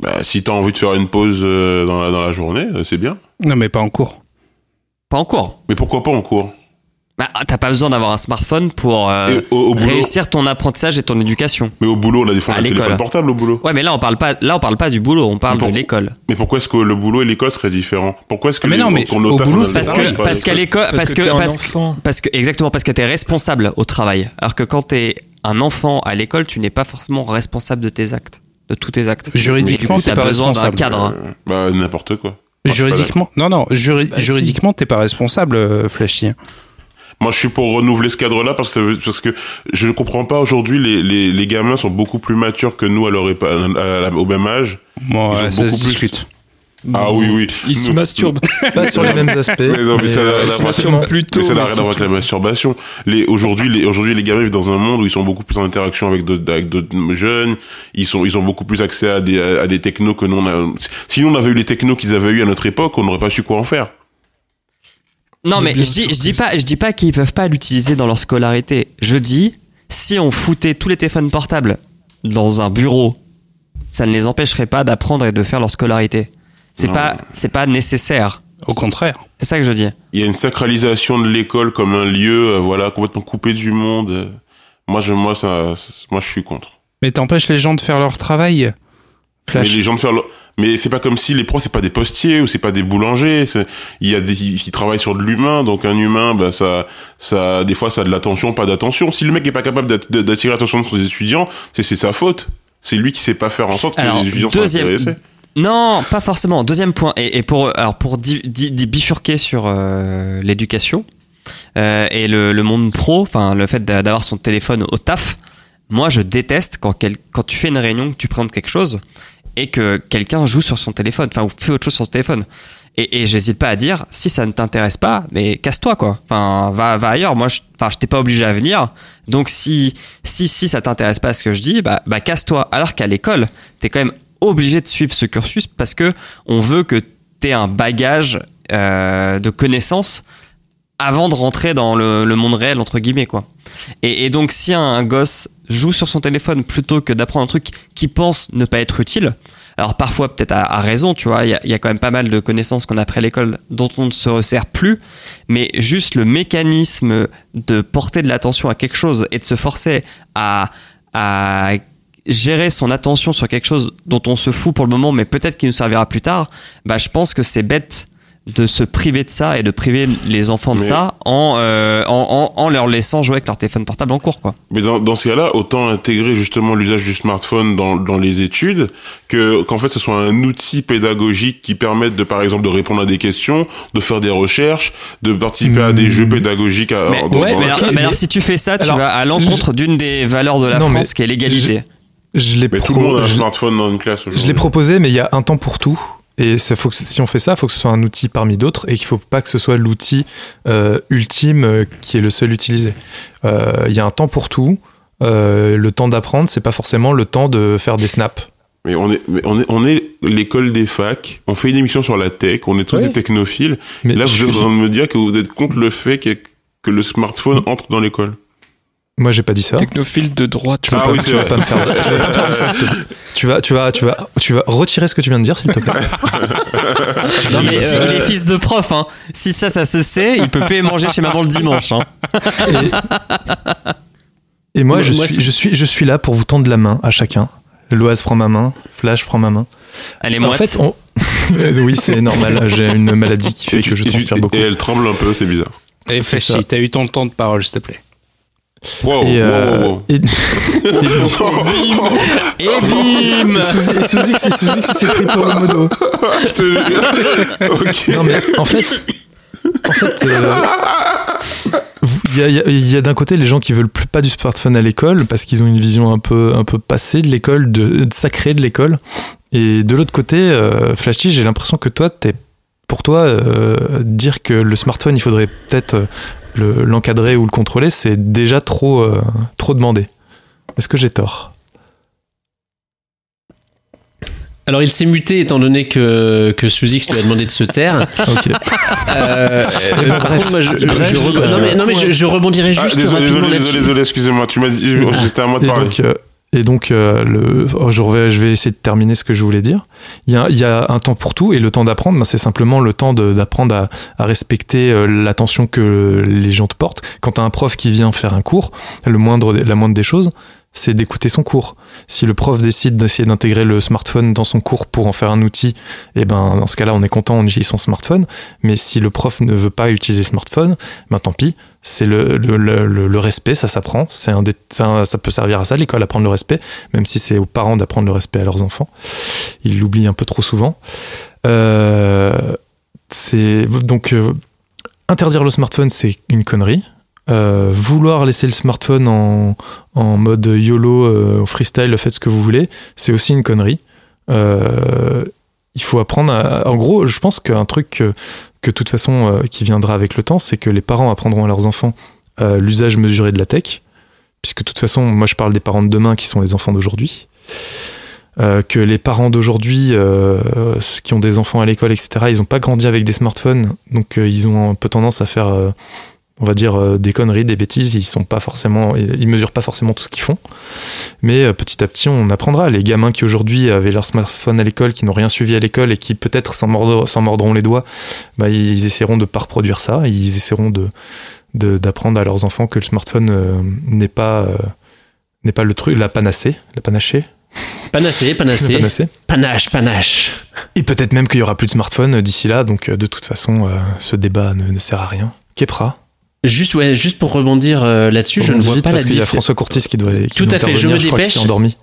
Bah, si t'as envie de faire une pause euh, dans, la, dans la journée, euh, c'est bien. Non, mais pas en cours. Pas en cours. Mais pourquoi pas en cours? Bah, t'as pas besoin d'avoir un smartphone pour euh, Et au, au boulot, réussir ton apprentissage et ton éducation. mais au boulot, on a des fois À un téléphone portable au boulot. Ouais, mais là on parle pas, là on parle pas du boulot, on parle pour- de l'école. Mais pourquoi est-ce que le boulot et l'école seraient différents? Pourquoi est-ce que Ah, mais les, non, mais qu'on au boulot, Parce que, parce qu'à l'école parce que que, parce, enfant. parce que, exactement, parce que t'es responsable au travail. Alors que quand t'es un enfant à l'école, tu n'es pas forcément responsable de tes actes, de tous tes actes. Juridiquement, Du coup, t'es t'as pas besoin d'un cadre. Bah, n'importe quoi. Moi, Juridiquement, non, non, juri- Bah, si. juridiquement, t'es pas responsable, euh, Flashy. Moi, je suis pour renouveler ce cadre-là parce que, parce je ne comprends pas aujourd'hui, les, les, les gamins sont beaucoup plus matures que nous à leur à au même âge. Bon, ouais, ça beaucoup se plus- discute. Ah oui, oui. Ils se masturbent. Pas sur les mêmes aspects. Mais non, mais ça n'a euh, rien à voir. effectivement, plutôt. Mais ça n'a mais rien à c'est voir avec la masturbation. Les, aujourd'hui, les, aujourd'hui, les gamins vivent dans un monde où ils sont beaucoup plus en interaction avec d'autres, avec d'autres jeunes. Ils sont, ils ont beaucoup plus accès à des, à des technos que nous on a. Si nous on avait eu les technos qu'ils avaient eu à notre époque, on n'aurait pas su quoi en faire. Non, mais je dis, je dis pas, je dis pas qu'ils peuvent pas l'utiliser dans leur scolarité. Je dis, si on foutait tous les téléphones portables dans un bureau, ça ne les empêcherait pas d'apprendre et de faire leur scolarité. C'est pas, c'est pas nécessaire. Au contraire. C'est ça que je dis. Il y a une sacralisation de l'école comme un lieu, euh, voilà, complètement coupé du monde. Moi, je, moi, ça, moi, je suis contre. Mais t'empêches les gens de faire leur travail. Mais Flash. les gens de faire, le- mais c'est pas comme si les profs c'est pas des postiers ou c'est pas des boulangers. Il y a des, ils travaillent sur de l'humain, donc un humain, bah ça, ça, des fois ça a de l'attention, pas d'attention. Si le mec est pas capable d'attirer l'attention de ses étudiants, c'est c'est sa faute. C'est lui qui sait pas faire en sorte que les étudiants soient deuxième- intéressés. Non, pas forcément. Deuxième point. Et, et pour, alors pour di- di- di- bifurquer sur euh, l'éducation euh, et le, le monde pro, enfin le fait d'a- d'avoir son téléphone au taf, moi je déteste quand, quel- quand tu fais une réunion, que tu présentes quelque chose et que quelqu'un joue sur son téléphone, enfin ou fait autre chose sur son téléphone. Et, et j'hésite pas à dire, si ça ne t'intéresse pas, mais casse-toi quoi. Enfin, va, va ailleurs. Moi, je, enfin, je t'ai pas obligé à venir. Donc si, si, si ça t'intéresse pas ce que je dis, bah, bah casse-toi. Alors qu'à l'école, t'es quand même obligé de suivre ce cursus parce que on veut que t'aies un bagage euh, de connaissances avant de rentrer dans le, monde réel entre guillemets quoi. Et, donc si un, gosse joue sur son téléphone plutôt que d'apprendre un truc qui pense ne pas être utile, alors parfois peut-être à, raison, tu vois, il y a, quand même pas mal de connaissances qu'on a après l'école dont on ne se resserre plus, mais juste le mécanisme de porter de l'attention à quelque chose et de se forcer à gérer son attention sur quelque chose dont on se fout pour le moment, mais peut-être qu'il nous servira plus tard, bah je pense que c'est bête de se priver de ça et de priver les enfants de Mais- ça en, euh, en, en, en leur laissant jouer avec leur téléphone portable en cours, quoi. Mais dans, dans ce cas-là, autant intégrer justement l'usage du smartphone dans, dans les études, que qu'en fait ce soit un outil pédagogique qui permette de, par exemple, de répondre à des questions, de faire des recherches, de participer à des jeux pédagogiques. À, Mais, dans- ouais, dans mais, la- alors, mais alors, si tu fais ça, tu Alors, vas à l'encontre d'une des valeurs de la Non, France qui est l'égalité. Je l'ai Mais tout le monde a un je- smartphone dans une classe Je aujourd'hui. l'ai proposé, mais il y a un temps pour tout. Et ça faut que, si on fait ça, il faut que ce soit un outil parmi d'autres et qu'il faut pas que ce soit l'outil euh, ultime euh, qui est le seul utilisé. Euh, Il y a un temps pour tout. Le temps d'apprendre, c'est pas forcément le temps de faire des snaps. Mais on est, mais on est, on est l'école des facs. On fait une émission sur la tech. On est tous des technophiles. Mais Là, je vous êtes en train de me dire que vous êtes contre le fait que, que le smartphone entre dans l'école. Moi, j'ai pas dit ça. Technophile de droite. Tu vas, Ah pas, oui, tu c'est vas vrai. pas me faire, tu vas pas me faire ça, s'il te plaît. Tu vas, tu vas, tu vas, tu vas retirer ce que tu viens de dire, s'il te plaît. Non, mais Euh, il est fils de prof, hein. Si ça, ça se sait, il peut plus manger chez maman le dimanche, hein. Et moi, Moi, je, moi, suis, je, suis, je suis là pour vous tendre la main à chacun. Loise prend ma main, Flash prend ma main. Elle est En moite. fait, on... oui, c'est normal. J'ai une maladie qui fait Et, que je transpire et- beaucoup. et elle tremble un peu, c'est bizarre. Et C'est Flashy, ça. t'as eu ton temps de parole, s'il te plaît. Wow, Et, euh, wow, wow, wow. et- Et bim et Suzy, et s'est pris pour le modo. Je te jure. Non, mais en fait, en fait, euh, vous- il y a, il y a- il y a d'un côté les gens qui veulent plus pas du smartphone à l'école parce qu'ils ont une vision un peu, un peu passée de l'école, de, de sacrée de l'école. Et de l'autre côté, euh, Flashy, j'ai l'impression que toi, t'es, pour toi, euh, dire que le smartphone, il faudrait peut-être euh, le- l'encadrer ou le contrôler, c'est déjà trop, euh, trop demandé. Est-ce que j'ai tort? Alors il s'est muté étant donné que, que Suzix lui a demandé de se taire. Ok. Euh, euh, par bref, contre, moi, je, je- bref, je re- non, mais, non, mais je, je rebondirai Ah, juste désolé, désolé, désolé, désolé, excusez-moi. Tu m'as dit, c'était à moi de parler. donc, euh, et donc euh, oh, je, vais, essayer de terminer ce que je voulais dire. Il y a, un temps pour tout, et le temps d'apprendre, ben, c'est simplement le temps d'apprendre à, respecter euh, l'attention que les gens te portent. Quand tu as un prof qui vient faire un cours, la moindre des choses, c'est d'écouter son cours. Si le prof décide d'essayer d'intégrer le smartphone dans son cours pour en faire un outil, et ben dans ce cas-là, on est content, on utilise son smartphone. Mais si le prof ne veut pas utiliser smartphone, ben tant pis. C'est le, le, le, respect, ça s'apprend. C'est un, un- ça peut servir à ça, l'école, apprendre le respect, même si c'est aux parents d'apprendre le respect à leurs enfants. Ils l'oublient un peu trop souvent. Euh, c'est donc euh, interdire le smartphone, c'est une connerie. Euh, vouloir laisser le smartphone en, en mode YOLO, au freestyle, faites ce que vous voulez, c'est aussi une connerie. Il faut apprendre à... En gros, je pense qu'un truc que, de toute façon euh, qui viendra avec le temps, c'est que les parents apprendront à leurs enfants euh, l'usage mesuré de la tech, puisque de toute façon, moi je parle des parents de demain qui sont les enfants d'aujourd'hui. Euh, que les parents d'aujourd'hui, qui ont des enfants à l'école, etc., ils n'ont pas grandi avec des smartphones, donc ils ont un peu tendance à faire, on va dire, euh, des conneries, des bêtises. Ils sont pas forcément, ils mesurent pas forcément tout ce qu'ils font. Mais euh, petit à petit, on apprendra. Les gamins qui aujourd'hui avaient leur smartphone à l'école, qui n'ont rien suivi à l'école et qui peut-être s'en mordront, les doigts, bah, ils essaieront de pas reproduire ça. Ils essaieront de de- d'apprendre à leurs enfants que le smartphone euh, n'est pas euh, n'est pas le truc, la panacée, la panachée, Panacée, panacée. panacée. Panache, panache. Et peut-être même qu'il y aura plus de smartphone d'ici là, donc euh, de toute façon, euh, ce débat ne, ne sert à rien. Kepra, Juste, ouais, juste pour rebondir euh, là-dessus, je ne vois vite pas la parce qu'il y a. François Courtis qui doit. qui Tout à fait, je me dépêche. s'est endormi.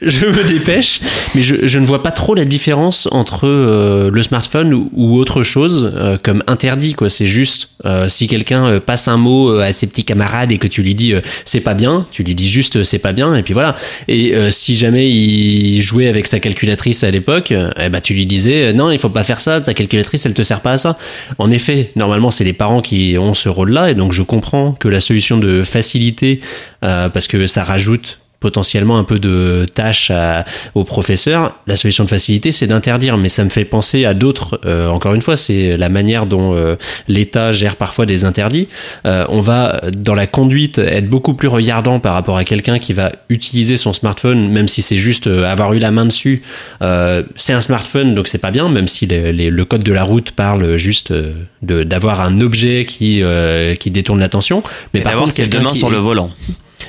Je me dépêche, mais je, je ne vois pas trop la différence entre euh, le smartphone ou, ou autre chose euh, comme interdit. quoi. C'est juste euh, si quelqu'un euh, passe un mot euh, à ses petits camarades et que tu lui dis euh, c'est pas bien, tu lui dis juste c'est pas bien et puis voilà. Et si jamais il jouait avec sa calculatrice à l'époque, eh ben tu lui disais non il faut pas faire ça, ta calculatrice elle te sert pas à ça. En effet, normalement c'est les parents qui ont ce rôle-là et donc je comprends que la solution de facilité parce que ça rajoute potentiellement un peu de tâches à- aux professeurs. La solution de facilité, c'est d'interdire, mais ça me fait penser à d'autres. euh, encore une fois, c'est la manière dont euh, l'État gère parfois des interdits. Euh, on va dans la conduite être beaucoup plus regardant par rapport à quelqu'un qui va utiliser son smartphone, même si c'est juste euh, avoir eu la main dessus. Euh, c'est un smartphone, donc c'est pas bien, même si les- les- le code de la route parle juste euh, d'avoir un objet qui euh, qui détourne l'attention. Mais Et par contre, quelqu'un qui sur le volant.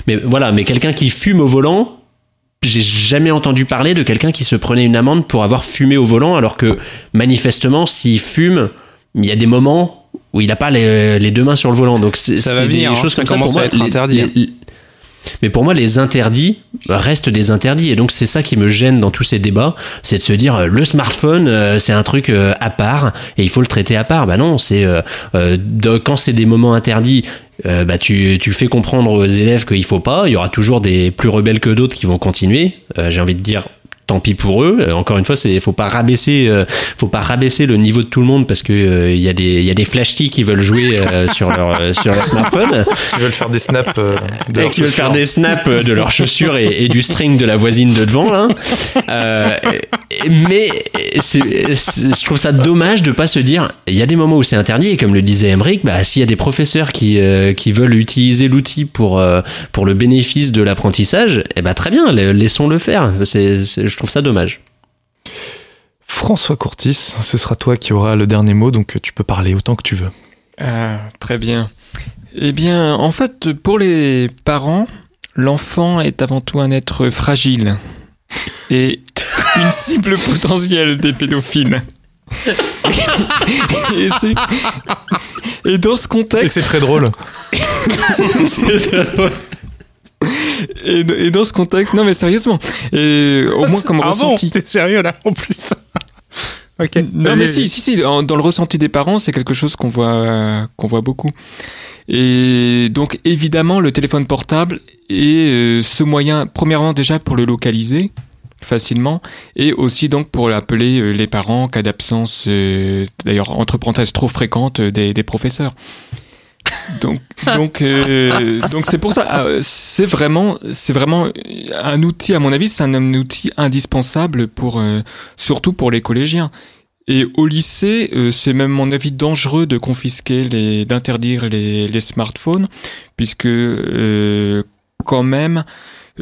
Mais voilà, mais quelqu'un qui fume au volant, j'ai jamais entendu parler de quelqu'un qui se prenait une amende pour avoir fumé au volant, alors que manifestement, s'il fume, il y a des moments où il n'a pas les, les deux mains sur le volant. Donc Ça va c'est des venir, hein, choses ça comme ça commence pour à moi, être les- interdit, hein. les- mais pour moi, les interdits restent des interdits. Et donc, c'est ça qui me gêne dans tous ces débats. C'est de se dire, euh, le smartphone, euh, c'est un truc euh, à part et il faut le traiter à part. Bah non, c'est euh, quand c'est des moments interdits, euh, bah tu, tu fais comprendre aux élèves qu'il faut pas. Il y aura toujours des plus rebelles que d'autres qui vont continuer. Euh, J'ai envie de dire. Tant pis pour eux. Euh, encore une fois, c'est faut pas rabaisser, euh, faut pas rabaisser le niveau de tout le monde parce que euh, il y a des il y a des qui veulent jouer euh, sur leur euh, sur leur smartphone. Ils veulent faire des snaps euh, de Et leurs qui veulent faire chaussures. des snaps de leurs chaussures et, et du string de la voisine de devant là. Euh, mais c'est, c'est- je trouve ça dommage de pas se dire il y a des moments où c'est interdit et comme le disait Emmerich, bah s'il y a des professeurs qui euh, qui veulent utiliser l'outil pour euh, pour le bénéfice de l'apprentissage, eh ben très bien, la- laissons-le faire. C'est, c'est- je trouve ça dommage. François Courtis, ce sera toi qui auras le dernier mot, donc tu peux parler autant que tu veux. Ah, très bien. Eh bien, en fait, pour les parents, l'enfant est avant tout un être fragile et une cible potentielle des pédophiles. et, c'est- et dans ce Et contexte, c'est très drôle. et, et dans ce contexte, non mais sérieusement, et au moins comme ah ressenti. bon T'es sérieux là en plus Ok. Non, mais si, si, si, dans, le ressenti des parents, c'est quelque chose qu'on voit, qu'on voit beaucoup. Et donc, évidemment, le téléphone portable est euh, ce moyen, premièrement déjà pour le localiser facilement, et aussi donc pour appeler euh, les parents en cas d'absence, euh, d'ailleurs entre parenthèses trop fréquente des, des professeurs. Donc, donc, euh, donc c'est pour ça. ah, C'est vraiment, c'est vraiment un outil. À mon avis, c'est un, outil indispensable pour, euh, surtout pour les collégiens. Et au lycée, euh, c'est même, mon avis, dangereux de confisquer les, d'interdire les, les smartphones, puisque euh, quand même,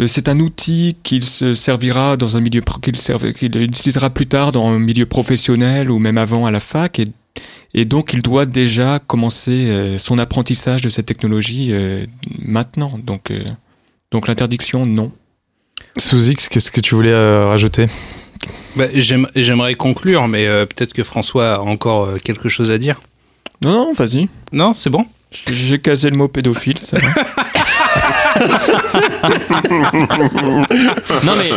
c'est un outil qu'il se servira dans un milieu, qu'il utilisera plus tard dans un milieu professionnel ou même avant à la fac, et, et donc il doit déjà commencer euh, son apprentissage de cette technologie euh, maintenant. Donc, euh, donc l'interdiction, non. Sous X, qu'est-ce que tu voulais euh, rajouter? Bah, j'aime- J'aimerais conclure, mais euh, peut-être que François a encore euh, quelque chose à dire. Non, non, vas-y. Non, c'est bon? J'ai casé le mot pédophile, ça va. Non mais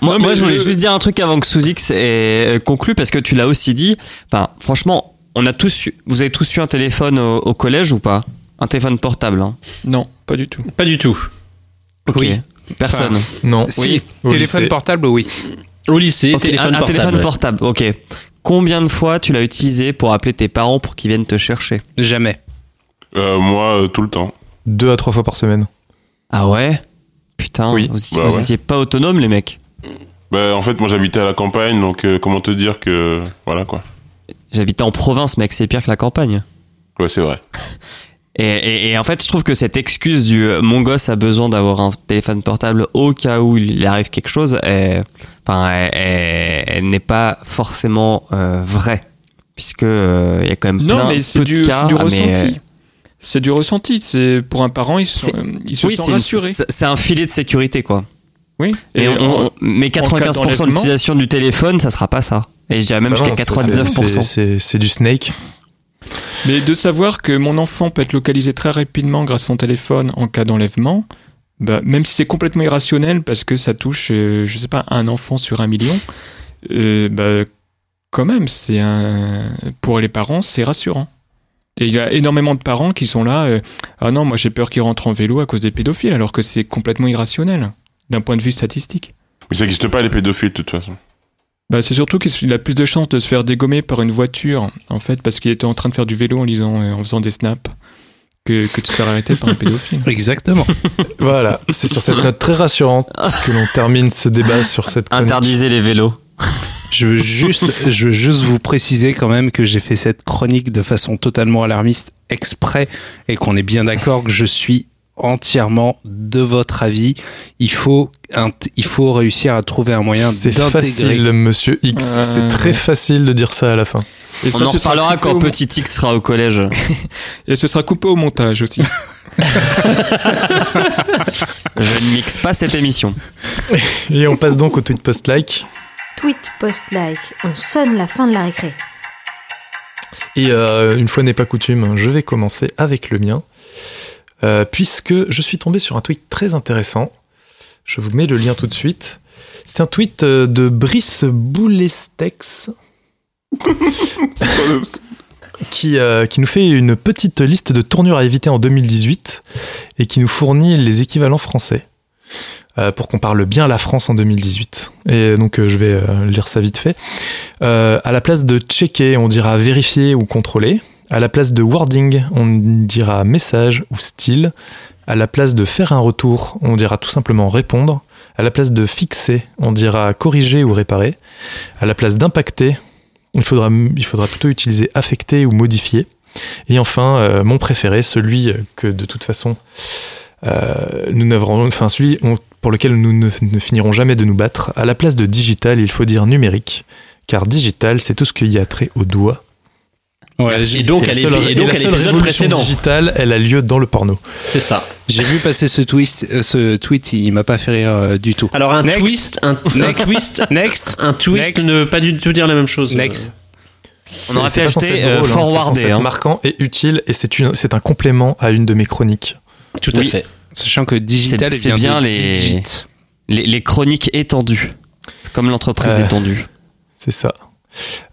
moi, Non, mais moi, je voulais je- juste dire un truc avant que Sous-X ait euh, conclu parce que tu l'as aussi dit. Enfin, franchement, on a tous eu- vous avez tous eu un téléphone au, au collège ou pas? Un téléphone portable hein? Non, pas du tout. Pas du tout. Ok. Oui. Personne. Non. Si, au téléphone lycée. portable, oui. Au lycée, téléphone un, un portable. téléphone portable. Ok. Combien de fois tu l'as utilisé pour appeler tes parents pour qu'ils viennent te chercher? Jamais. Euh, moi, euh, tout le temps. Deux à trois fois par semaine. Ah ouais? Putain, Oui. vous, étiez, Bah vous ouais. étiez pas autonome les mecs. Bah, en fait, moi, j'habitais à la campagne, donc euh, comment te dire que... Voilà, quoi. J'habitais en province, mec, c'est pire que la campagne. Ouais, c'est vrai. Et, et- et en fait, je trouve que cette excuse du euh, mon gosse a besoin d'avoir un téléphone portable au cas où il arrive quelque chose, est- enfin, elle, elle- elle n'est pas forcément euh, vraie, puisque euh, il y a quand même Non, plein mais de du, cas. c'est du mais, euh, ressenti. C'est du ressenti. C'est pour un parent, ils, sont, C'est- ils se oui, sont rassurés. c'est un filet de sécurité, quoi. Oui. Et Et on- en- on- mais cas 95% de d'enlèvement- l'utilisation du téléphone, ça sera pas ça. Et je dirais même Bah jusqu'à non, c'est- 99%. c'est- C'est c'est du snake. Mais de savoir que mon enfant peut être localisé très rapidement grâce à son téléphone en cas d'enlèvement, bah, même si c'est complètement irrationnel parce que ça touche, euh, je sais pas, un enfant sur un million, euh, bah, quand même, c'est un, pour les parents, c'est rassurant. Et il y a énormément de parents qui sont là, euh, ah non, moi j'ai peur qu'il rentre en vélo à cause des pédophiles, alors que c'est complètement irrationnel d'un point de vue statistique. Mais ça n'existe pas, les pédophiles, de toute façon. Bah, c'est surtout qu'il a plus de chances de se faire dégommer par une voiture, en fait, parce qu'il était en train de faire du vélo en, lisant, euh, en faisant des snaps, que, que de se faire arrêter par un pédophile. Exactement. Voilà, c'est sur cette note très rassurante que l'on termine ce débat sur cette chronique. Interdisez les vélos. Je veux juste, je veux juste vous préciser quand même que j'ai fait cette chronique de façon totalement alarmiste exprès et qu'on est bien d'accord que je suis entièrement de votre avis. Il faut, il faut réussir à trouver un moyen C'est d'intégrer. facile, monsieur X. Euh, C'est très facile de dire ça à la fin. Et On ça, en ce sera reparlera quand Petit X sera au collège. Et ce sera coupé au montage aussi. Je ne mixe pas cette émission. Et on passe donc au tweet post-like. Tweet post-like, on sonne la fin de la récré. Et euh, une fois n'est pas coutume, je vais commencer avec le mien, euh, puisque je suis tombé sur un tweet très intéressant. Je vous mets le lien tout de suite. C'est un tweet euh, de Brice Boulestex qui, nous fait une petite liste de tournures à éviter en 2018 et qui nous fournit les équivalents français pour qu'on parle bien la France en 2018. Et donc euh, je vais euh, lire ça vite fait. Euh, à la place de checker, on dira vérifier ou contrôler. À la place de wording, on dira message ou style. À la place de faire un retour, on dira tout simplement répondre. À la place de fixer, on dira corriger ou réparer. À la place d'impacter, il faudra, il faudra plutôt utiliser affecter ou modifier. Et enfin, euh, mon préféré, celui que de toute façon euh, nous n'aurons, enfin celui pour lequel nous ne, ne finirons jamais de nous battre. À la place de digital, il faut dire numérique, car digital, c'est tout ce qu'il y a trait au doigt. Ouais, Et donc, Et la seule- et et donc la à seule révolution précédent. digitale, elle a lieu dans le porno. C'est ça. j'ai vu passer ce twist, euh, ce tweet, il m'a pas fait rire euh, du tout. Alors un Next. twist, un, un Next. twist, Next, un twist Next. ne veut pas du tout dire la même chose. next. On aurait pu acheter euh, drôle, hein, c'est forwarder. censé être hein. marquant et utile, et c'est un complément à une de mes chroniques. Tout à fait. Sachant que digital, C'est- bien de les- digit. Les, les chroniques étendues. Comme l'entreprise Euh. étendue. C'est ça.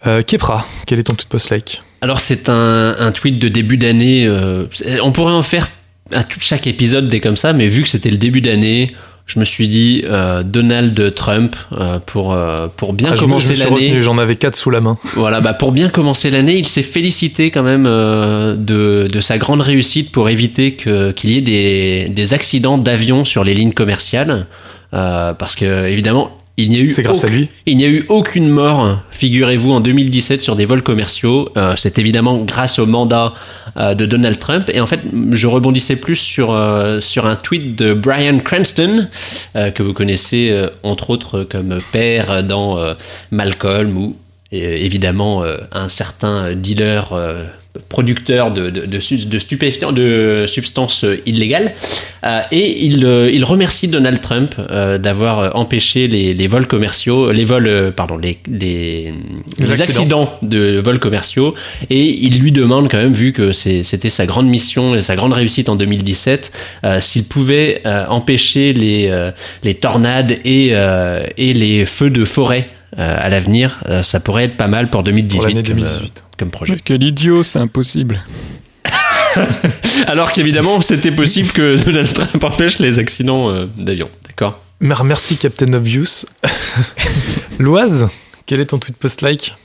Euh, Kepra, quel est ton tout post like? Alors c'est un, un tweet de début d'année. euh, on pourrait en faire à tout, chaque épisode des comme ça, mais vu que c'était le début d'année, je me suis dit euh, Donald Trump euh, pour euh, pour bien Ah, commencer l'année. J'en avais quatre sous la main. Voilà, bah pour bien commencer l'année, il s'est félicité quand même euh, de, de sa grande réussite pour éviter que qu'il y ait des, des accidents d'avion sur les lignes commerciales, Euh, parce que évidemment il n'y a eu C'est grâce à aucun- lui. il n'y a eu aucune mort, figurez-vous, en 2017 sur des vols commerciaux. Euh, c'est évidemment grâce au mandat euh, de Donald Trump. Et en fait, je rebondissais plus sur, euh, sur un tweet de Brian Cranston, que vous connaissez entre autres comme père dans Malcolm ou évidemment un certain dealer producteur de, de, de, stupéfiants, de substances illégales. Euh, et il, euh, il remercie Donald Trump euh, d'avoir empêché les, les vols commerciaux, les vols, pardon, les, les, les accidents. accidents. de vols commerciaux. Et il lui demande quand même, vu que c'était sa grande mission et sa grande réussite en 2017, euh, s'il pouvait empêcher les, les tornades et, et les feux de forêt à l'avenir. Euh, ça pourrait être pas mal pour 2018, Pour l'année comme, 2018. euh, comme projet. Mais quel idiot, c'est impossible. Alors qu'évidemment, c'était possible que Donald Trump empêche les accidents euh, d'avion. D'accord? Mer- Merci Captain Obvious. Loise, quel est ton tweet post like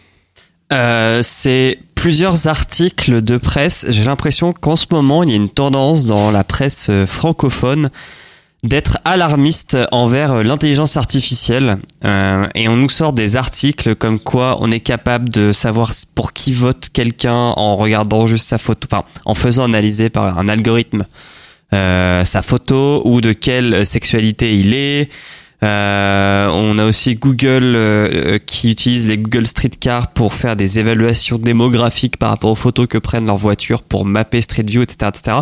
Euh, c'est plusieurs articles de presse. J'ai l'impression qu'en ce moment, il y a une tendance dans la presse euh, francophone d'être alarmiste envers euh, l'intelligence artificielle. Euh, et on nous sort des articles comme quoi on est capable de savoir pour qui vote quelqu'un en regardant juste sa photo, enfin en faisant analyser par un algorithme euh, sa photo ou de quelle sexualité il est. On a aussi Google qui utilise les Google Streetcar pour faire des évaluations démographiques par rapport aux photos que prennent leurs voitures pour mapper Street View, etc., etc.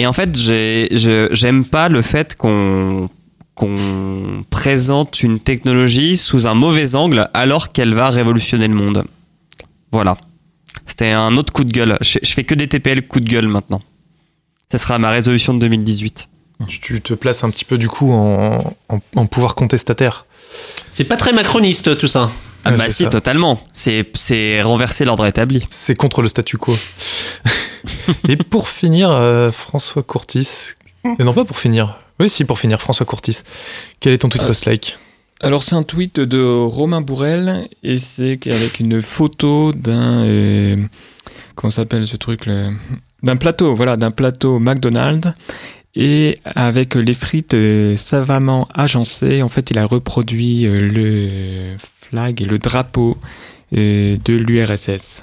Et en fait, j'aime pas le fait qu'on qu'on présente une technologie sous un mauvais angle alors qu'elle va révolutionner le monde. Voilà. C'était un autre coup de gueule. Je, je fais que des TPL coup de gueule maintenant. Ce sera ma résolution de 2018. tu, tu te places un petit peu du coup en, en- en pouvoir contestataire. C'est pas très macroniste tout ça. Ah bah si, ça. totalement. C'est renverser l'ordre établi. C'est contre le statu quo. Et pour finir, euh, François Courtis. Et non, pas pour finir. Oui, si, pour finir, François Courtis. Quel est ton tweet Euh, post like Alors c'est un tweet de Romain Bourrel et c'est avec une photo d'un euh, comment s'appelle ce truc d'un plateau voilà d'un plateau McDonald's et avec les frites euh, savamment agencées en fait il a reproduit euh, le flag et le drapeau de l'URSS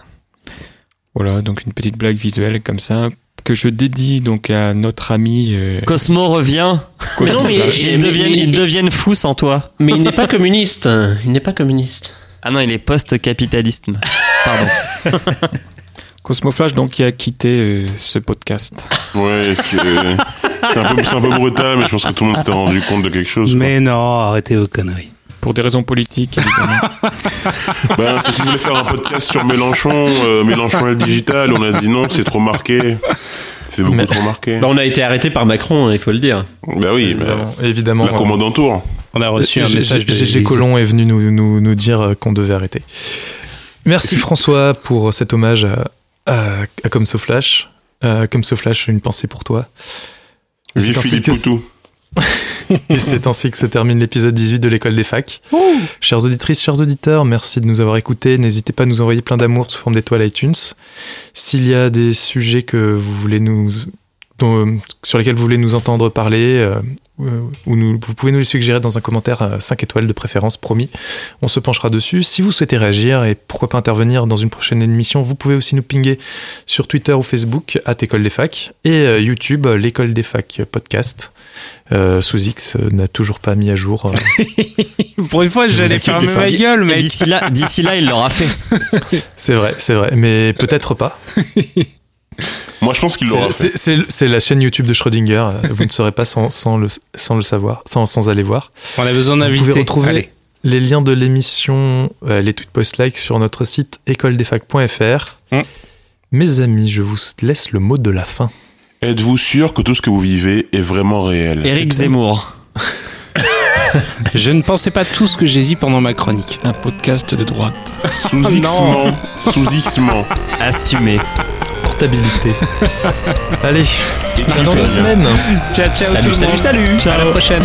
voilà donc une petite blague visuelle comme ça que je dédie donc à notre ami euh, Cosmo revient. Mais non, mais- ils, deviennent, ils deviennent fous sans toi. Mais il n'est pas communiste. Il n'est pas communiste. Ah non, il est post-capitalisme. Pardon. Cosmoflash donc qui a quitté euh, ce podcast Ouais, c'est un, peu- c'est un peu brutal, mais je pense que tout le monde s'était rendu compte de quelque chose. quoi. Mais non, arrêtez vos conneries. Pour des raisons politiques, évidemment. Ben, c'est qu'ils voulaient faire un podcast sur Mélenchon, euh, Mélenchon et le digital. On a dit non, c'est trop marqué. C'est beaucoup Mais- trop marqué. Bah, on a été arrêté par Macron, hein, il faut le dire. Ben oui, mais évidemment. évidemment la commande en tour. On a reçu un message de G- GG Élysée. Colomb est venu nous, nous, nous dire euh, qu'on devait arrêter. Merci François pour cet hommage à, à, à Comme So Flash. Euh, Comme So Flash, une pensée pour toi. Vive Philippe que- Poutou. Et c'est ainsi que se termine l'épisode 18 de l'école des facs. Chères auditrices, chers auditeurs, merci de nous avoir écoutés. N'hésitez pas à nous envoyer plein d'amour sous forme d'étoiles iTunes. S'il y a des sujets que vous voulez nous, dont- sur lesquels vous voulez nous entendre parler, euh, euh, ou nous, vous pouvez nous les suggérer dans un commentaire à 5 étoiles de préférence, promis. On se penchera dessus. Si vous souhaitez réagir et pourquoi pas intervenir dans une prochaine émission, vous pouvez aussi nous pinguer sur Twitter ou Facebook, à École des Facs, et euh, YouTube, euh, l'École des Facs podcast. Euh, sous X euh, n'a toujours pas mis à jour. euh, Pour une fois, j'allais fermer pas. ma gueule, mec. D'ici là, d'ici là, il l'aura fait. c'est vrai, c'est vrai, mais peut-être pas. Moi, je pense qu'il l'aura C'est- fait. C'est la chaîne YouTube de Schrödinger. Vous ne saurez pas sans, sans le, sans le savoir, sans, sans aller voir. On a besoin Vous d'invités. pouvez retrouver Allez. les liens de l'émission, euh, les tweets post-like sur notre site écoledesfac.fr. Mm. Mes amis, je vous laisse le mot de la fin. Êtes-vous sûr que tout ce que vous vivez est vraiment réel? Éric Zemmour. Je ne pensais pas tout ce que j'ai dit pendant ma chronique. Un podcast de droite. Sous X-ment. Sous X-ment. Assumé. Portabilité. Allez, à dans deux semaines. Ciao, ciao Salut, tout le salut, monde. salut. À la prochaine.